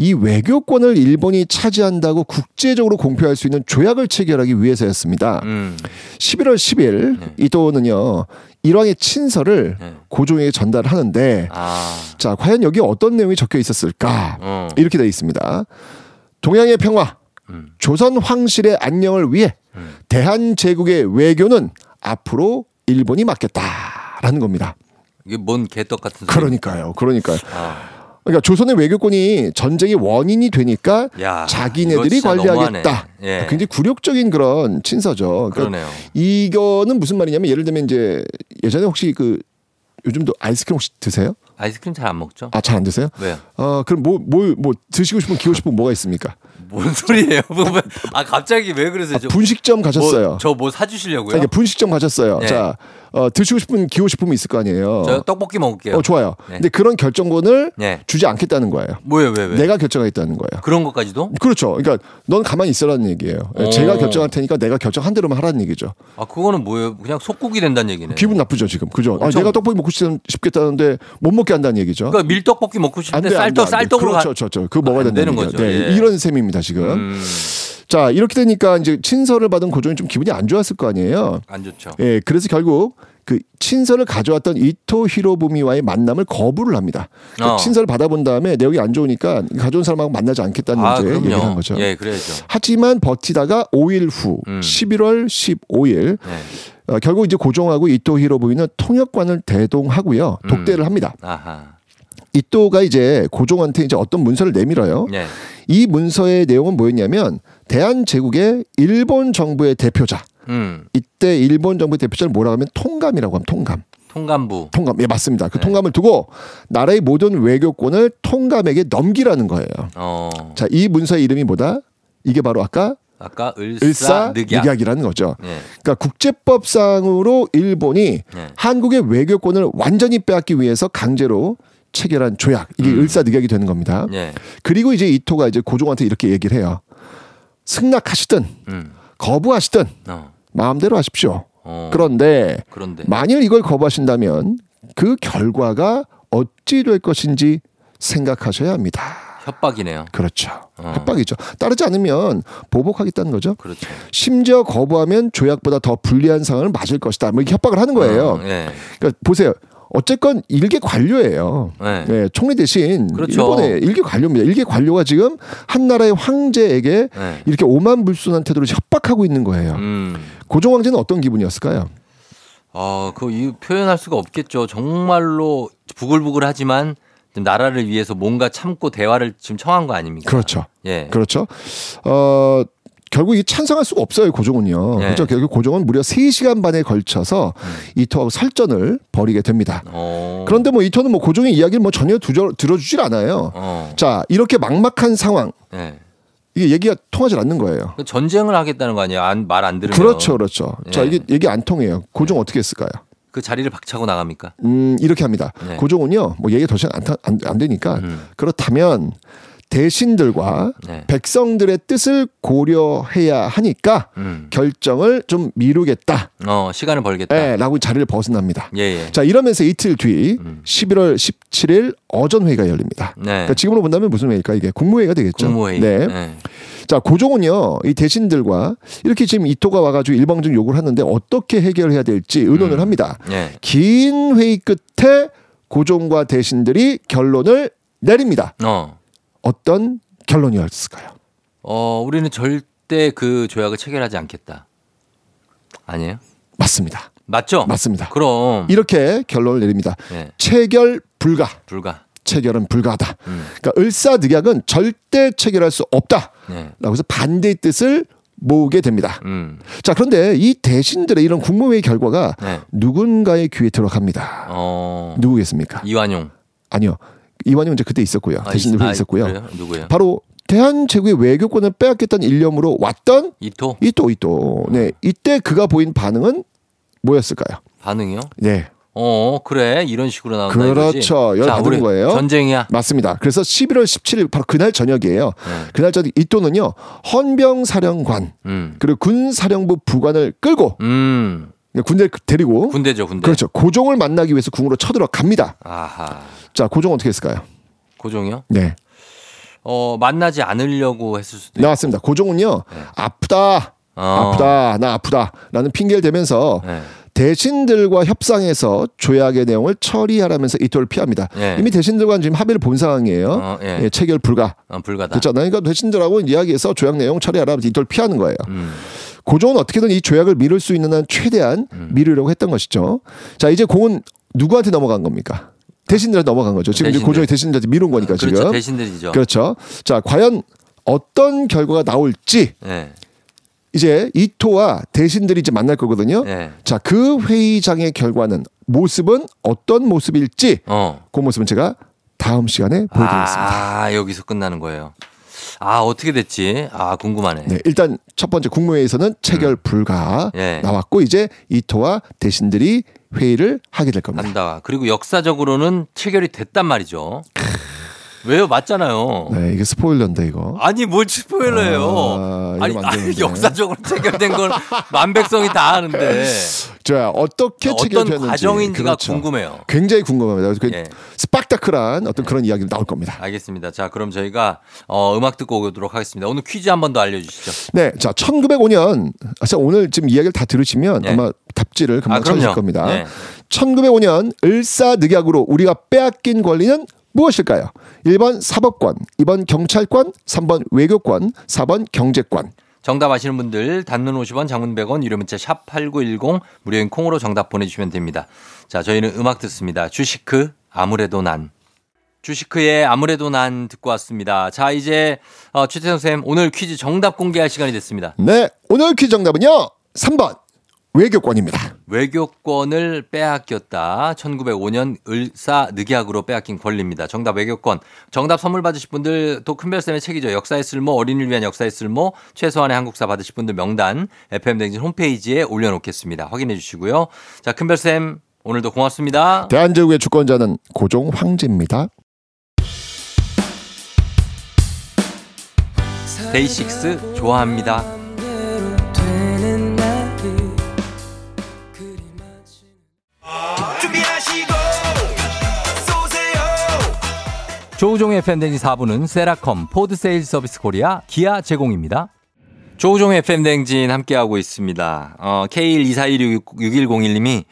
S9: 이 외교권을 일본이 차지한다고 국제적으로 공표할 수 있는 조약을 체결하기 위해서였습니다.
S1: 음.
S9: 11월 10일
S1: 네.
S9: 이토는요 일왕의 친서를
S1: 네.
S9: 고종에게 전달하는데
S1: 아.
S9: 자 과연 여기 어떤 내용이 적혀 있었을까
S1: 어.
S9: 이렇게 되어 있습니다. 동양의 평화,
S1: 음.
S9: 조선 황실의 안녕을 위해
S1: 음.
S9: 대한 제국의 외교는 앞으로 일본이 맡겠다라는 겁니다.
S1: 이게 뭔 개떡 같은 소리.
S9: 그러니까요, 그러니까요.
S1: 아.
S9: 그러니까 조선의 외교권이 전쟁의 원인이 되니까
S1: 야,
S9: 자기네들이 관리하겠다.
S1: 예.
S9: 굉장히 굴욕적인 그런 친서죠. 그러니까
S1: 그러네요.
S9: 이거는 무슨 말이냐면 예를 들면 이제 예전에 혹시 그 요즘도 아이스크림 혹시 드세요?
S1: 아이스크림 잘 안 먹죠?
S9: 아 잘 안 드세요?
S1: 왜요?
S9: 어 그럼 뭐 뭐 뭐 드시고 싶은 기호 싶은 뭐가 있습니까?
S1: 뭔 소리예요? 뭐, 뭐, 아 갑자기 왜 그러세요? 저,
S9: 분식점 가셨어요.
S1: 저뭐 사주시려고요?
S9: 자, 이게 분식점 가셨어요.
S1: 네.
S9: 자 어, 드시고 싶은 기호 식품이 있을 거 아니에요.
S1: 저 떡볶이 먹을게요.
S9: 어 좋아요.
S1: 네.
S9: 근데 그런 결정권을
S1: 네.
S9: 주지 않겠다는 거예요.
S1: 뭐예요? 왜 왜?
S9: 내가 결정하겠다는 거예요.
S1: 그런 것까지도?
S9: 그렇죠. 그러니까 넌 가만히 있으라는 얘기예요.
S1: 오.
S9: 제가 결정할 테니까 내가 결정한 대로만 하라는 얘기죠.
S1: 아 그거는 뭐예요? 그냥 속국이 된다는 얘기네.
S9: 기분 나쁘죠 지금. 그죠? 아,
S1: 엄청-
S9: 내가 떡볶이 먹고 싶- 싶겠다는데 못 먹게 한다는 얘기죠.
S1: 그러니까 밀떡볶이 먹고
S9: 안
S1: 싶은데 쌀떡. 쌀떡으로
S9: 그렇죠,
S1: 가-
S9: 그렇죠. 그거 먹어야
S1: 안
S9: 된다는.
S1: 거죠.
S9: 네,
S1: 예.
S9: 이런 셈입니다 지금.
S1: 음,
S9: 자 이렇게 되니까 이제 친서를 받은 고종이 좀 기분이 안 좋았을 거 아니에요.
S1: 안 좋죠.
S9: 예, 그래서 결국 그 친서를 가져왔던 이토 히로부미와의 만남을 거부를 합니다. 그
S1: 어.
S9: 친서를 받아본 다음에 내용이 안 좋으니까 가져온 사람하고 만나지 않겠다는
S1: 아
S9: 이제 얘기를 한. 거죠.
S1: 예, 그래야죠.
S9: 하지만 버티다가 5일 후
S1: 음.
S9: 11월 15일
S1: 네.
S9: 어, 결국 이제 고종하고 이토 히로부미는 통역관을 대동하고요.
S1: 음.
S9: 독대를 합니다.
S1: 아하.
S9: 이토가 이제 고종한테 이제 어떤 문서를 내밀어요.
S1: 네.
S9: 이 문서의 내용은 뭐였냐면 대한 제국의 일본 정부의 대표자.
S1: 음.
S9: 이때 일본 정부의 대표자를 뭐라고 하면 통감이라고 하면 통감.
S1: 통감부.
S9: 통감. 예, 맞습니다. 그
S1: 네.
S9: 통감을 두고 나라의 모든 외교권을 통감에게 넘기라는 거예요.
S1: 어.
S9: 자, 이 문서의 이름이 뭐다? 이게 바로 아까
S1: 아까 을사, 늑약.
S9: 늑약이라는 거죠.
S1: 예.
S9: 그러니까 국제법상으로 일본이
S1: 네.
S9: 한국의 외교권을 완전히 빼앗기 위해서 강제로 체결한 조약 이게
S1: 음.
S9: 을사늑약이 되는 겁니다.
S1: 예.
S9: 그리고 이제 이토가 이제 고종한테 이렇게 얘기를 해요. 승낙하시든
S1: 음.
S9: 거부하시든
S1: 어.
S9: 마음대로 하십시오.
S1: 어.
S9: 그런데
S1: 그런데.
S9: 만일 이걸 거부하신다면 그 결과가 어찌 될 것인지 생각하셔야 합니다.
S1: 협박이네요.
S9: 그렇죠.
S1: 어.
S9: 협박이죠. 따르지 않으면 보복하겠다는 거죠.
S1: 그렇죠.
S9: 심지어 거부하면 조약보다 더 불리한 상황을 맞을 것이다. 뭐 이렇게 협박을 하는 거예요.
S1: 어, 예.
S9: 그러니까 보세요. 어쨌건 일개 관료예요.
S1: 네.
S9: 네, 총리 대신
S1: 그렇죠.
S9: 일본의 일개 관료입니다. 일개 관료가 지금 한 나라의 황제에게
S1: 네.
S9: 이렇게 오만 불순한 태도로 협박하고 있는 거예요.
S1: 음.
S9: 고종 황제는 어떤 기분이었을까요?
S1: 아, 그이 표현할 수가 없겠죠. 정말로 부글부글하지만 나라를 위해서 뭔가 참고 대화를 지금 청한 거 아닙니까?
S9: 그렇죠.
S1: 예.
S9: 그렇죠. 어 결국 이 찬성할 수가 없어요 고종은요.
S1: 네.
S9: 그렇죠. 결국 고종은 무려 3시간 반에 걸쳐서 이토하고 설전을 벌이게 됩니다.
S1: 음. 어.
S9: 그런데 뭐 이토는 뭐 고종의 이야기를 뭐 전혀 두저, 들어주질 않아요.
S1: 어.
S9: 자 이렇게 막막한 상황
S1: 예.
S9: 이게 얘기가 통하지 않는 거예요.
S1: 그 전쟁을 하겠다는 거 아니에요? 말 안 들으면.
S9: 그렇죠, 그렇죠. 자
S1: 예.
S9: 이게 얘기 안 통해요. 고종 어떻게 했을까요?
S1: 그 자리를 박차고 나갑니까?
S9: 음 이렇게 합니다.
S1: 네.
S9: 고종은요 뭐 얘기 더 이상 안, 타- 안, 안 되니까
S1: 음.
S9: 그렇다면 대신들과
S1: 네.
S9: 백성들의 뜻을 고려해야 하니까
S1: 음.
S9: 결정을 좀 미루겠다.
S1: 어, 시간을 벌겠다.
S9: 예, 라고 자리를 벗어납니다.
S1: 예, 예.
S9: 자, 이러면서 이틀 뒤
S1: 음.
S9: 11월 17일 어전회의가 열립니다.
S1: 네.
S9: 그러니까 지금으로 본다면 무슨 회의일까? 이게 국무회의가 되겠죠.
S1: 국무회의.
S9: 네.
S1: 네.
S9: 자, 고종은요, 이 대신들과 이렇게 지금 이토가 와가지고 일방적 요구를 하는데 어떻게 해결해야 될지 의논을
S1: 음.
S9: 합니다.
S1: 예.
S9: 긴 회의 끝에 고종과 대신들이 결론을 내립니다.
S1: 어.
S9: 어떤 결론이었을까요?
S1: 어, 우리는 절대 그 조약을 체결하지 않겠다. 아니에요?
S9: 맞습니다.
S1: 맞죠?
S9: 맞습니다.
S1: 그럼.
S9: 이렇게 결론을 내립니다.
S1: 예.
S9: 체결 불가.
S1: 불가.
S9: 체결은 불가하다.
S1: 음.
S9: 그러니까 을사늑약은 절대 체결할 수 없다.
S1: 예.
S9: 라고 해서 반대의 뜻을 모으게 됩니다.
S1: 음.
S9: 자, 그런데 이 대신들의 이런 국무회의 결과가
S1: 네.
S9: 누군가의 귀에 들어갑니다.
S1: 어.
S9: 누구겠습니까?
S1: 이완용.
S9: 아니요. 이완용 이제 그때 있었고요.
S1: 아,
S9: 회의
S1: 아,
S9: 있었고요.
S1: 그래요? 누구예요?
S9: 바로 대한 제국의 외교권을 빼앗겠다는 일념으로 왔던
S1: 이토?
S9: 이또 이또. 네. 이때 그가 보인 반응은 뭐였을까요?
S1: 반응이요?
S9: 네.
S1: 어, 그래. 이런 식으로 나온다 이거지.
S9: 그렇죠. 열
S1: 자,
S9: 받은
S1: 우리
S9: 거예요.
S1: 전쟁이야.
S9: 맞습니다. 그래서 11월 17일 바로 그날 저녁이에요.
S1: 네.
S9: 그날 저녁 이또는요 헌병 사령관
S1: 음.
S9: 그리고 군 사령부 부관을 끌고
S1: 음.
S9: 군대 데리고
S1: 군대죠, 군대.
S9: 그렇죠. 고종을 만나기 위해서 궁으로 쳐들어갑니다.
S1: 아하.
S9: 자, 고종 어떻게 했을까요?
S1: 고종이요?
S9: 네.
S1: 어, 만나지 않으려고 했을 수도.
S9: 나왔습니다. 고종은요
S1: 네.
S9: 아프다,
S1: 어.
S9: 아프다, 나 아프다라는 핑계를 대면서
S1: 네.
S9: 대신들과 협상해서 조약의 내용을 처리하라면서 이토를 피합니다.
S1: 예.
S9: 이미 대신들과는 지금 합의를 본 상황이에요.
S1: 어, 예.
S9: 예, 체결 불가.
S1: 어, 불가다.
S9: 그렇죠. 그러니까 대신들하고 이야기해서 조약 내용 처리하라면서 이토를 피하는 거예요.
S1: 음.
S9: 고종은 어떻게든 이 조약을 미룰 수 있는 한 최대한
S1: 음.
S9: 미루려고 했던 것이죠. 자, 이제 공은 누구한테 넘어간 겁니까? 대신들한테 넘어간 거죠. 지금
S1: 대신들.
S9: 고종이 대신들한테 미룬 거니까
S1: 그렇죠.
S9: 지금.
S1: 대신들이죠.
S9: 그렇죠. 자, 과연 어떤 결과가 나올지
S1: 네.
S9: 이제 이토와 대신들이 이제 만날 거거든요.
S1: 네.
S9: 자, 그 회의장의 결과는 모습은 어떤 모습일지
S1: 어.
S9: 그 모습은 제가 다음 시간에 보여드리겠습니다.
S1: 아, 여기서 끝나는 거예요. 아, 어떻게 됐지? 아, 궁금하네.
S9: 네, 일단 첫 번째 국무회의에서는 체결 불가
S1: 예.
S9: 나왔고 이제 이토와 대신들이 회의를 하게 될 겁니다.
S1: 한다. 그리고 역사적으로는 체결이 됐단 말이죠. 왜요? 맞잖아요.
S9: 네, 이게 스포일러인데 이거.
S1: 아니 뭘 스포일러예요?
S9: 아, 되는데.
S1: 역사적으로 체결된 건 만백성이 다 아는데
S9: 자, 어떻게 체결됐는지
S1: 과정인지가
S9: 그렇죠.
S1: 궁금해요.
S9: 굉장히 궁금합니다. 그
S1: 예.
S9: 스팍타클한 어떤 그런 이야기가 나올 겁니다.
S1: 알겠습니다. 자, 그럼 저희가 어, 음악 듣고 오도록 하겠습니다. 오늘 퀴즈 한 번 더 알려주시죠.
S9: 네, 자, 1905년. 아, 오늘 지금 이야기를 다 들으시면
S1: 예.
S9: 아마 답지를 금방
S1: 아.
S9: 찾으실 겁니다.
S1: 예.
S9: 1905년 을사늑약으로 우리가 빼앗긴 권리는 무엇일까요? 1번 사법권, 2번 경찰권, 3번 외교권, 4번 경제권.
S1: 정답 아시는 분들 단문 50원, 장문 100원, 유료 문자 샵 8910 무료인 콩으로 정답 보내주시면 됩니다. 자, 저희는 음악 듣습니다. 주시크 아무래도 난. 주시크의 아무래도 난 듣고 왔습니다. 자, 이제 어, 최태성 쌤 오늘 퀴즈 정답 공개할 시간이 됐습니다.
S9: 네, 오늘 퀴즈 정답은요. 3번 외교권입니다.
S1: 외교권을 빼앗겼다. 1905년 을사 늑약으로 빼앗긴 권리입니다. 정답 외교권. 정답 선물 받으실 분들 또 큰별쌤의 책이죠. 역사의 쓸모, 어린이를 위한 역사의 쓸모, 최소한의 한국사 받으실 분들 명단 FM댕진 홈페이지에 올려놓겠습니다. 확인해 주시고요. 자, 큰별쌤 오늘도 고맙습니다.
S9: 대한제국의 주권자는 고종 황제입니다.
S1: 데이식스 좋아합니다. 조우종의 팬데믹 4부는 세라컴, 포드세일즈 서비스 코리아, 기아 제공입니다. 조우종의 팬댕진 함께하고 있습니다. 어, K124166101님이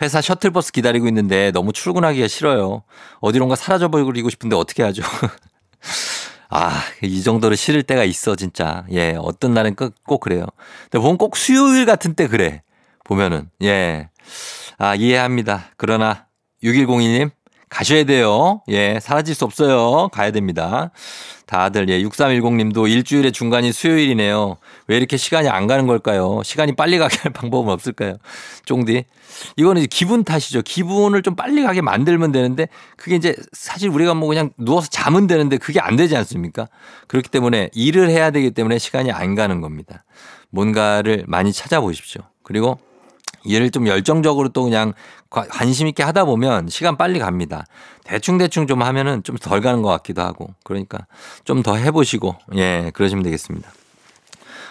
S1: 회사 셔틀버스 기다리고 있는데 너무 출근하기가 싫어요. 어디론가 사라져버리고 싶은데 어떻게 하죠? 아, 이 정도로 싫을 때가 있어, 진짜. 예, 어떤 날은 꼭, 꼭 그래요. 근데 보면 꼭 수요일 같은 때 그래. 보면은. 예. 아, 이해합니다. 그러나 6102님 가셔야 돼요. 예, 사라질 수 없어요. 가야 됩니다. 다들 예, 6310님도 일주일의 중간이 수요일이네요. 왜 이렇게 시간이 안 가는 걸까요? 시간이 빨리 가게 할 방법은 없을까요? 쫑디. 이거는 이제 기분 탓이죠. 기분을 좀 빨리 가게 만들면 되는데 그게 이제 사실 우리가 뭐 그냥 누워서 자면 되는데 그게 안 되지 않습니까? 그렇기 때문에 일을 해야 되기 때문에 시간이 안 가는 겁니다. 뭔가를 많이 찾아보십시오. 그리고 일을 좀 열정적으로 또 그냥 과- 관심 있게 하다 보면 시간 빨리 갑니다. 대충대충 좀 하면은 좀 덜 가는 것 같기도 하고. 그러니까 좀 더 해보시고, 예, 그러시면 되겠습니다.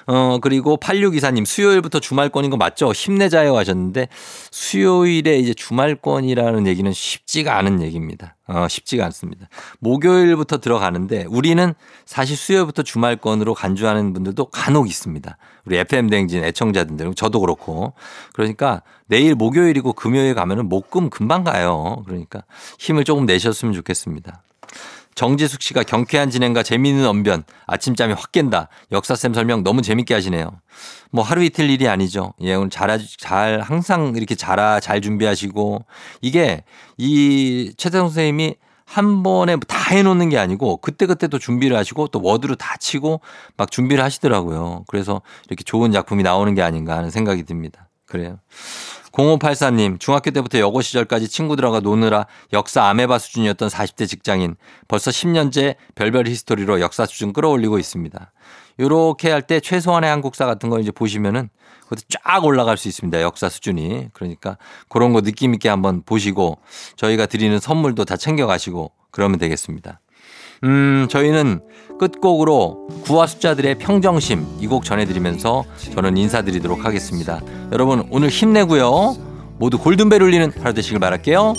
S1: 어, 그리고 8624님, 수요일부터 주말권인 거 맞죠? 힘내자요 하셨는데, 수요일에 이제 주말권이라는 얘기는 쉽지가 않은 얘기입니다. 어, 쉽지가 않습니다. 목요일부터 들어가는데, 우리는 사실 수요일부터 주말권으로 간주하는 분들도 간혹 있습니다. 우리 FM대행진 애청자들, 저도 그렇고. 그러니까 내일 목요일이고 금요일 가면은 목금 금방 가요. 그러니까 힘을 조금 내셨으면 좋겠습니다. 정지숙 씨가 경쾌한 진행과 재미있는 언변, 아침잠이 확 깬다. 역사쌤 설명 너무 재밌게 하시네요. 뭐 하루 이틀 일이 아니죠. 예, 오늘 잘, 잘, 항상 이렇게 잘, 잘 준비하시고, 이게 이 최태성 선생님이 한 번에 다 해놓는 게 아니고, 그때그때 또 준비를 하시고, 또 워드로 다 치고, 막 준비를 하시더라고요. 그래서 이렇게 좋은 작품이 나오는 게 아닌가 하는 생각이 듭니다. 그래요. 0584님, 중학교 때부터 여고 시절까지 친구들하고 노느라 역사 아메바 수준이었던 40대 직장인. 벌써 10년째 별별 히스토리로 역사 수준 끌어올리고 있습니다. 요렇게 할 때 최소한의 한국사 같은 거 이제 보시면은 그것도 쫙 올라갈 수 있습니다. 역사 수준이. 그러니까 그런 거 느낌 있게 한번 보시고 저희가 드리는 선물도 다 챙겨 가시고 그러면 되겠습니다. 음, 저희는 끝곡으로 구화 숫자들의 평정심 이 곡 전해드리면서 저는 인사드리도록 하겠습니다. 여러분 오늘 힘내고요. 모두 골든벨 울리는 하루 되시길 바랄게요.